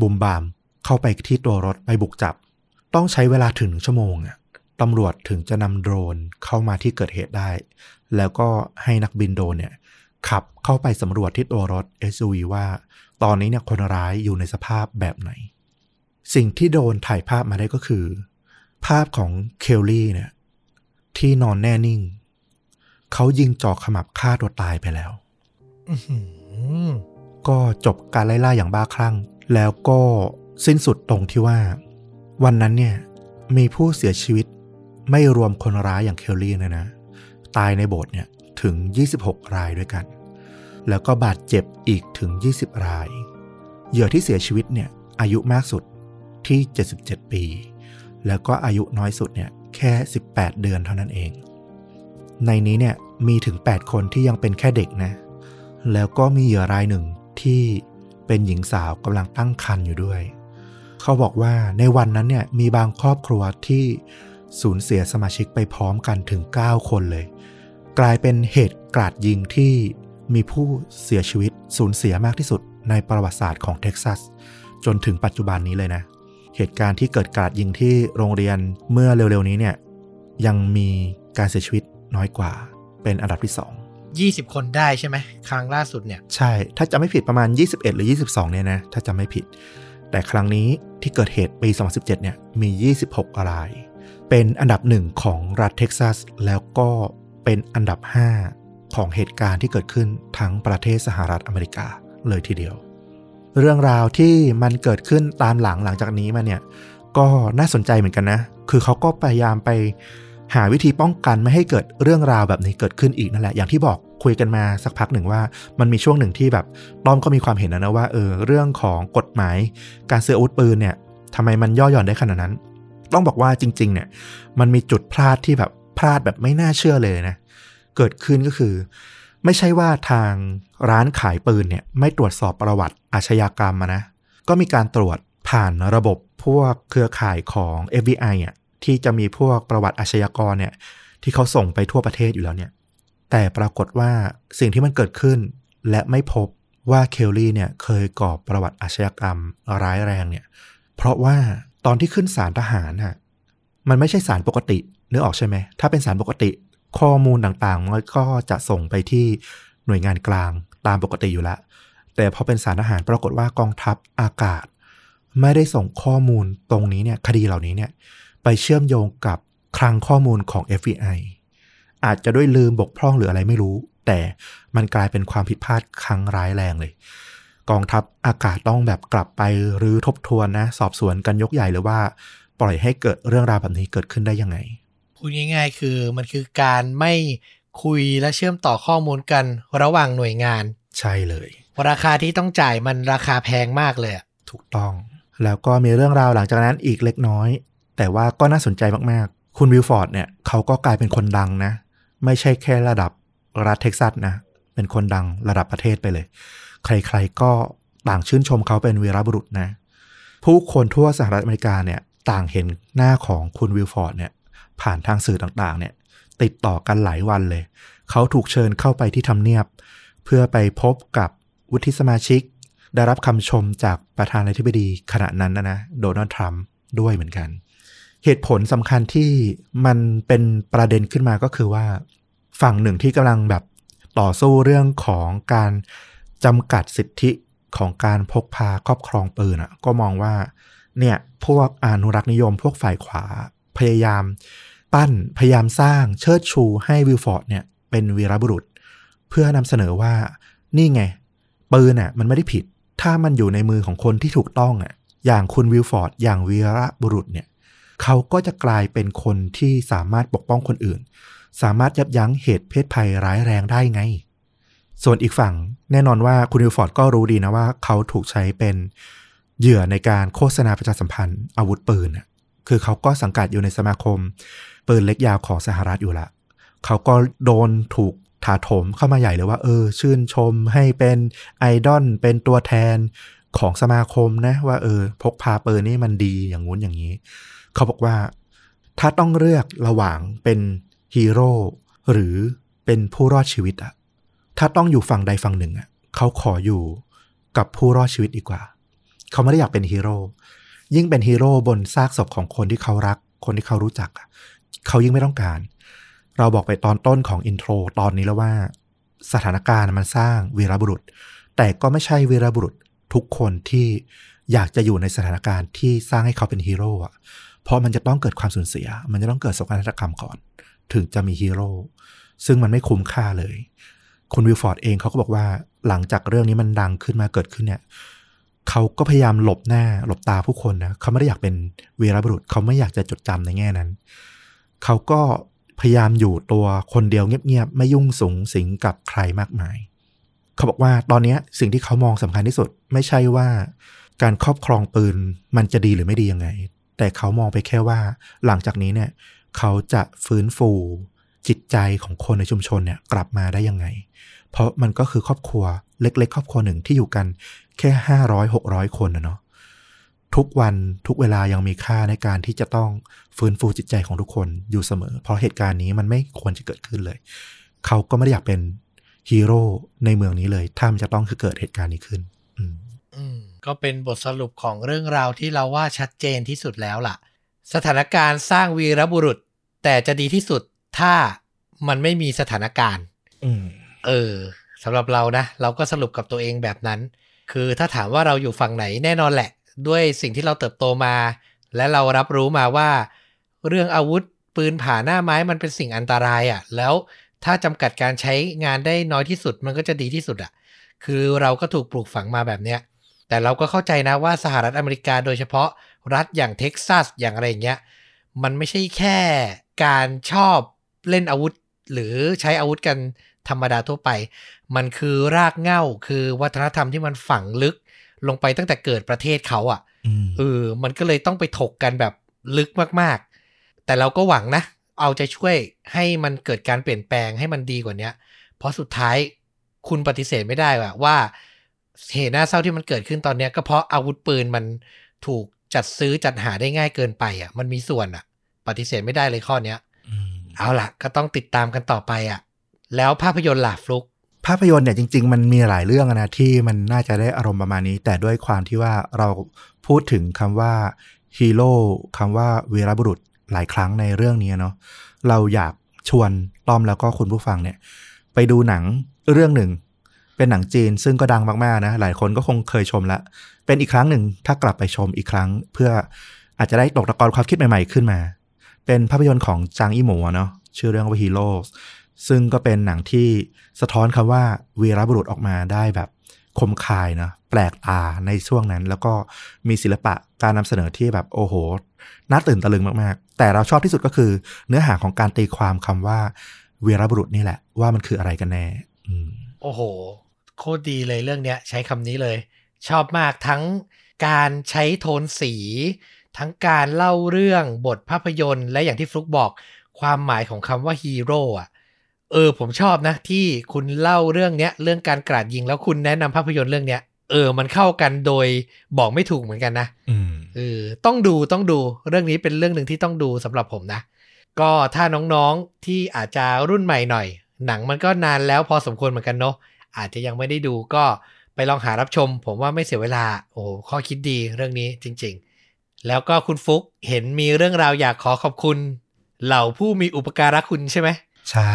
บุ่มบ่าม เข้าไปที่ตัวรถไปบุกจับ ต้องใช้เวลาถึงชั่วโมงอะตำรวจถึงจะนำโดรนเข้ามาที่เกิดเหตุได้ แล้วก็ให้นักบินโดรนเนี่ย ขับเข้าไปสำรวจที่ตัวรถ SUV ว่า ตอนนี้เนี่ยคนร้ายอยู่ในสภาพแบบไหน สิ่งที่โดรนถ่ายภาพมาได้ก็คือ ภาพของเคลลี่เนี่ย ที่นอนแน่นิ่ง เขายิงจ่อขมับฆ่าตัวตายไปแล้วอื้อหือก็จบการไล่ล่าอย่างบ้าคลั่ง แล้วก็สิ้นสุดตรงที่ว่า วันนั้นเนี่ย มีผู้เสียชีวิตไม่รวมคนร้ายอย่างเคลลี่นะนะ ตายในโบสถ์เนี่ย ถึง 26 รายด้วยกัน แล้วก็บาดเจ็บอีกถึง 20 ราย เหยื่อที่เสียชีวิตเนี่ยอายุมากสุดที่ 77 ปี แล้วก็อายุน้อยสุดเนี่ยแค่ 18 เดือนเท่านั้นเอง ในนี้เนี่ยมีถึง 8 คนที่ยังเป็นแค่เด็กนะ แล้วก็มีเหยื่อรายหนึ่งที่เป็นหญิงสาวกำลังตั้งครรภ์อยู่ด้วย เขาบอกว่าในวันนั้นเนี่ยมีบางครอบครัวที่สูญเสียสมาชิกไปพร้อมกันถึง 9 คนเลย กลายเป็นเหตุกราดยิงที่มีผู้เสียชีวิตสูญเสียมากที่สุดในประวัติศาสตร์ของเท็กซัส จนถึงปัจจุบันนี้เลยนะ เหตุการณ์ที่เกิดกราดยิงที่โรงเรียนเมื่อเร็วๆนี้เนี่ยยังมีการเสียชีวิตน้อยกว่า เป็นอันดับที่สองยี่สิบคนได้ใช่ไหมครั้งล่าสุดเนี่ยใช่ถ้าจะไม่ผิดประมาณ 21 หรือ 22 เนี่ยนะถ้าจะไม่ผิด แต่ครั้งนี้ที่เกิดเหตุปี 2017 เนี่ยมี 26 ราย เป็นอันดับหนึ่งของรัฐเท็กซัสแล้วก็ เป็นอันดับ 5 ของเหตุการณ์ที่เกิดขึ้นทั้งประเทศสหรัฐอเมริกาเลยทีเดียว เรื่องราวที่มันเกิดขึ้นตามหลังหลังจากนี้มาเนี่ยก็น่าสนใจเหมือนกันนะ คือเขาก็พยายามไปหาวิธีป้องกันไม่ให้เกิดเรื่องราวแบบนี้เกิดขึ้นอีกนั่นแหละ อย่างที่บอกคุยกันมาสักพักหนึ่งว่า มันมีช่วงหนึ่งที่แบบต้อมก็มีความเห็นนะนะว่าเออเรื่องของกฎหมาย การซื้ออาวุธปืนเนี่ยทำไมมันย่อหย่อนได้ขนาดนั้น ต้องบอกว่าจริง ๆ เนี่ย มันมีจุดพลาดที่แบบ พลาดแบบไม่น่าเชื่อเลยนะ เกิดขึ้นก็คือ ไม่ใช่ว่าทางร้านขายปืนเนี่ยไม่ตรวจสอบประวัติอาชญากรรมนะ ก็มีการตรวจผ่านระบบพวกเครือข่ายของ FBI อะที่จะมีพวกประวัติอาชญากรเนี่ยที่เขาส่งไปทั่วประเทศอยู่แล้วเนี่ย แต่ปรากฏว่าสิ่งที่มันเกิดขึ้น และไม่พบว่าเคลลี่เนี่ยเคยก่อประวัติอาชญากรรมร้ายแรงเนี่ย เพราะว่าตอนที่ขึ้นศาลทหารน่ะมันไม่ใช่ศาลปกติ เนึกอออกใช่ไหม ถ้าเป็นศาลปกติ ข้อมูลต่างๆ มันก็จะส่งไปที่หน่วยงานกลางตามปกติอยู่แล้วแต่พอเป็นศาลทหารปรากฏว่ากองทัพอากาศ ไม่ได้ส่งข้อมูลตรงนี้เนี่ยคดีเหล่านี้เนี่ยไปเชื่อมโยงกับคลังข้อมูลของ FBI อาจจะด้วยลืมบกพร่องหรืออะไรไม่รู้ แต่มันกลายเป็นความผิดพลาดครั้งร้ายแรงเลย กองทัพอากาศต้องแบบกลับไปหรือทบทวนนะ สอบสวนกันยกใหญ่หรือว่า ปล่อยให้เกิดเรื่องราวแบบนี้เกิดขึ้นได้ยังไง พูดง่าย ๆ คือมันคือการไม่คุยและเชื่อมต่อข้อมูลกันระหว่างหน่วยงาน ใช่เลย ราคาที่ต้องจ่ายมันราคาแพงมากเลยอะถูกต้อง แล้วก็มีเรื่องราวหลังจากนั้นอีกเล็กน้อย แต่ว่าก็น่าสนใจมากๆ คุณวิลฟอร์ดเนี่ยเขาก็กลายเป็นคนดังนะ ไม่ใช่แค่ระดับรัฐเท็กซัสนะ เป็นคนดังระดับประเทศไปเลย ใครๆก็ต่างชื่นชมเขาเป็นวีรบุรุษนะ ผู้คนทั่วสหรัฐอเมริกาเนี่ยต่างเห็นหน้าของคุณวิลฟอร์ดเนี่ย ผ่านทางสื่อต่างๆ เนี่ย ติดต่อกันหลายวันเลย เขาถูกเชิญเข้าไปที่ทำเนียบ เพื่อไปพบกับวุฒิสมาชิก ได้รับคำชมจากประธานาธิบดีขณะนั้นนะนะโดนัลด์ทรัมป์ด้วยเหมือนกัน เหตุผลสำคัญที่มันเป็นประเด็นขึ้นมาก็คือว่า ฝั่งหนึ่งที่กำลังแบบต่อสู้เรื่องของการจำกัดสิทธิของการพกพาครอบครองปืนอะ ก็มองว่า เนี่ย พวกอนุรักษ์นิยมพวกฝ่ายขวาพยายาม ปั้นพยายามสร้างเชิดชูให้วิลฟอร์ดเนี่ยเป็นวีรบุรุษ เพื่อนำเสนอว่านี่ไง ปืนอะมันไม่ได้ผิด ถ้ามันอยู่ในมือของคนที่ถูกต้องอะอย่างคุณวิลฟอร์ดอย่างวีรบุรุษเนี่ยเขาก็จะกลายเป็นคนที่สามารถปกป้องคนอื่น สามารถยับยั้งเหตุเพศภัยร้ายแรงได้ไง ส่วนอีกฝั่งแน่นอนว่าคุณวิลฟอร์ดก็รู้ดีนะว่า เขาถูกใช้เป็นเหยื่อในการโฆษณาประชาสัมพันธ์อาวุธปืน คือเขาก็สังกัดอยู่ในสมาคม ปืนเล็กยาวของสหรัฐอยู่ละเขาก็โดนถูกถาโถมเข้ามาใหญ่เลยว่า เออ ชื่นชมให้เป็นไอดอลเป็นตัวแทนของสมาคมนะ ว่าเออ พกพาปืนนี่มันดีอย่างงู้นอย่างนี้ เขาบอกว่า ถ้าต้องเลือกระหว่างเป็นฮีโร่หรือเป็นผู้รอดชีวิตอะถ้าต้องอยู่ฝั่งใดฝั่งหนึ่งอะเขาขออยู่กับผู้รอดชีวิตดีกว่า เขาไม่ได้อยากเป็นฮีโร่ ยิ่งเป็นฮีโร่บนซากศพของคนที่เขารัก คนที่เขารู้จักอะเขายิ่งไม่ต้องการ เราบอกไปตอนต้นของ introตอนนี้แล้วว่า สถานการณ์มันสร้างวีรบุรุษ แต่ก็ไม่ใช่วีรบุรุษทุกคนที่อยากจะอยู่ในสถานการณ์ที่สร้างให้เขาเป็นฮีโร่อะเพราะมันจะต้องเกิดความสูญเสีย มันจะต้องเกิดสงครามกรรมก่อน ถึงจะมีฮีโร่ซึ่งมันไม่คุ้มค่าเลย คุณวิลฟอร์ดเองเขาก็บอกว่าหลังจากเรื่องนี้มันดังขึ้นมาเกิดขึ้นเนี่ย เขาก็พยายามหลบหน้าหลบตาผู้คนนะเขาไม่ได้อยากเป็นวีรบุรุษเขาไม่อยากจะจดจำในแง่นั้น เขาก็พยายามอยู่ตัวคนเดียวเงียบๆไม่ยุ่งสูงสิงกับใครมากมาย เขาบอกว่าตอนนี้สิ่งที่เขามองสำคัญที่สุด ไม่ใช่ว่าการครอบครองปืนมันจะดีหรือไม่ดียังไง แต่เขามองไปแค่ว่าหลังจากนี้เนี่ย เขาจะฟื้นฟูจิตใจของคนในชุมชนเนี่ยกลับมาได้ยังไง เพราะมันก็คือครอบครัวเล็ก ๆ ครอบครัวหนึ่งที่อยู่กัน แค่ห้าร้อยหกร้อยคนนะเนาะทุกวันทุกเวลายังมีค่าในการที่จะต้องฟื้นฟูจิตใจของทุกคนอยู่เสมอ เพราะเหตุการณ์นี้มันไม่ควรจะเกิดขึ้นเลย เขาก็ไม่ได้อยากเป็นฮีโร่ในเมืองนี้เลย ถ้ามันจะต้องคือเกิดเหตุการณ์นี้ขึ้น อืมอืมก็เป็นบทสรุปของเรื่องราวที่เราว่าชัดเจนที่สุดแล้วล่ะ สถานการณ์สร้างวีรบุรุษ แต่จะดีที่สุดถ้ามันไม่มีสถานการณ์อืมเออสำหรับเรานะ เราก็สรุปกับตัวเองแบบนั้น คือถ้าถามว่าเราอยู่ฝั่งไหนแน่นอนแหละ ด้วยสิ่งที่เราเติบโตมา และเรารับรู้มาว่า เรื่องอาวุธปืนผ่าหน้าไม้มันเป็นสิ่งอันตรายอะ่ะ แล้วถ้าจำกัดการใช้งานได้น้อยที่สุดมันก็จะดีที่สุดอะ่ะ คือเราก็ถูกปลูกฝังมาแบบเนี้ยแต่เราก็เข้าใจนะว่าสหรัฐอเมริกาโดยเฉพาะรัฐอย่างเท็กซัสอย่างอะไรอย่างเงี้ยมันไม่ใช่แค่การชอบเล่นอาวุธ หรือใช้อาวุธกัน ธรรมดาทั่วไป มันคือรากเหง้าคือวัฒนธรรมที่มันฝังลึกลงไปตั้งแต่เกิดประเทศเขาอะ่ะอืมเออมันก็เลยต้องไปถกกันแบบลึกมากๆ แต่เราก็หวังนะ เอาใจช่วยให้มันเกิดการเปลี่ยนแปลงให้มันดีกว่าเนี้ยเพราะสุดท้ายคุณปฏิเสธไม่ได้ว่าว่าเหตุน่าเศร้าที่มันเกิดขึ้นตอนเนี้ยก็เพราะอาวุธปืนมันถูกจัดซื้อจัดหาได้ง่ายเกินไปอะ มันมีส่วนอะ ปฏิเสธไม่ได้เลยข้อเนี้ยอืมเอาล่ะ ก็ต้องติดตามกันต่อไปอะ แล้วภาพยนตร์ล่ะฟลุกภาพยนตร์เนี่ยจริง ๆ มันมีหลายเรื่องนะที่มันน่าจะได้อารมณ์ประมาณนี้ แต่ด้วยความที่ว่าเราพูดถึงคำว่าฮีโร่คำว่าวีรบุรุษหลายครั้งในเรื่องนี้เนาะเราอยากชวนต้อมแล้วก็คุณผู้ฟังเนี่ย ไปดูหนังเรื่องหนึ่ง เป็นหนังจีนซึ่งก็ดังมากๆนะหลายคนก็คงเคยชมละเป็นอีกครั้งหนึ่งถ้ากลับไปชมอีกครั้ง เพื่ออาจจะได้ตกตะกอนความคิดใหม่ ๆ ขึ้นมา เป็นภาพยนตร์ของจางอี้หมูเนาะชื่อเรื่องว่าฮีโร่ ซึ่งก็เป็นหนังที่สะท้อนคำว่าวีรบุรุษออกมาได้แบบคมคายนะแปลกตาในช่วงนั้น แล้วก็มีศิลปะการนำเสนอที่แบบโอ้โหน่าตื่นตะลึงมากๆ แต่เราชอบที่สุดก็คือ เนื้อหาของการตีความคำว่าวีรบุรุษนี่แหละ ว่ามันคืออะไรกันแน่อโอ้โห โคตรดีเลยเรื่องเนี้ย ใช้คำนี้เลย ชอบมากทั้งการใช้โทนสี ทั้งการเล่าเรื่องบทภาพยนตร์ และอย่างที่ฟลุกบอกความหมายของคำว่าฮีโร่อะ เออ ผมชอบนะ ที่คุณเล่าเรื่องเนี้ย เรื่องการกราดยิงแล้วคุณแนะนำภาพยนตร์เรื่องเนี้ยเออ มันเข้ากันโดยบอกไม่ถูกเหมือนกันนะอืมเออต้องดูต้องดูเรื่องนี้เป็นเรื่องหนึ่งที่ต้องดูสำหรับผมนะ ก็ถ้าน้องๆที่อาจจะรุ่นใหม่หน่อย หนังมันก็นานแล้วพอสมควรเหมือนกันเนาะอาจจะยังไม่ได้ดูก็ไปลองหารับชม ผมว่าไม่เสียเวลา โอ้โหข้อคิดดีเรื่องนี้จริง ๆ แล้วก็คุณฟุกเห็นมีเรื่องราวอยากขอขอบคุณ เหล่าผู้มีอุปการะคุณใช่ไหม ใช่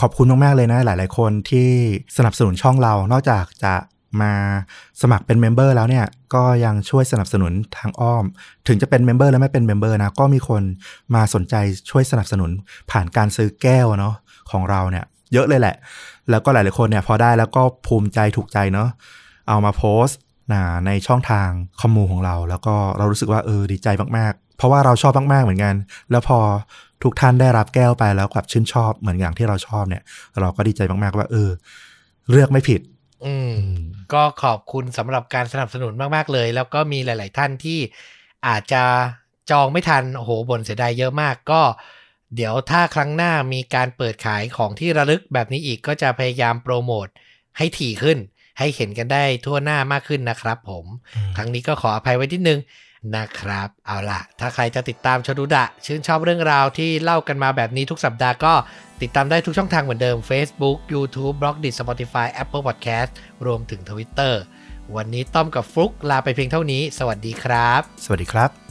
ขอบคุณมาก ๆ เลยนะ หลาย ๆ คนที่สนับสนุนช่องเรา นอกจากจะมาสมัครเป็น member แล้วเนี่ย ก็ยังช่วยสนับสนุนทางอ้อม ถึงจะเป็น member และไม่เป็น member นะ ก็มีคนมาสนใจช่วยสนับสนุนผ่านการซื้อแก้วเนาะของเราเนี่ยเยอะเลยแหละ แล้วก็หลาย ๆ คนเนี่ยพอได้แล้วก็ภูมิใจถูกใจเนาะ เอามาโพสต์นะในช่องทางคอมมูของเรา แล้วก็เรารู้สึกว่าเออดีใจมาก ๆ เพราะว่าเราชอบมาก ๆ เหมือนกัน แล้วพอ ทุกท่านได้รับแก้วไปแล้วกลับชื่นชอบเหมือนอย่างที่เราชอบเนี่ย เราก็ดีใจมากๆว่า เออ เลือกไม่ผิด อืม ก็ขอบคุณสำหรับการสนับสนุนมากๆเลย แล้วก็มีหลาย ๆ ท่านที่อาจจะจองไม่ทันโอ้โหบ่นเสียดายเยอะมากก็เดี๋ยวถ้าครั้งหน้ามีการเปิดขายของที่ระลึกแบบนี้อีกก็จะพยายามโปรโมทให้ถี่ขึ้น ให้เห็นกันได้ทั่วหน้ามากขึ้นนะครับผมอืมครั้งนี้ก็ขออภัยไว้นิดนึง นะครับ เอาล่ะ ถ้าใครจะติดตามชนุดะ ชื่นชอบเรื่องราวที่เล่ากันมาแบบนี้ทุกสัปดาห์ก็ติดตามได้ทุกช่องทางเหมือนเดิม Facebook YouTube b l o g d i t Spotify Apple Podcast รวมถึง Twitter วันนี้ต้อมกับฟลุกลาไปเพียงเท่านี้ สวัสดีครับ สวัสดีครับ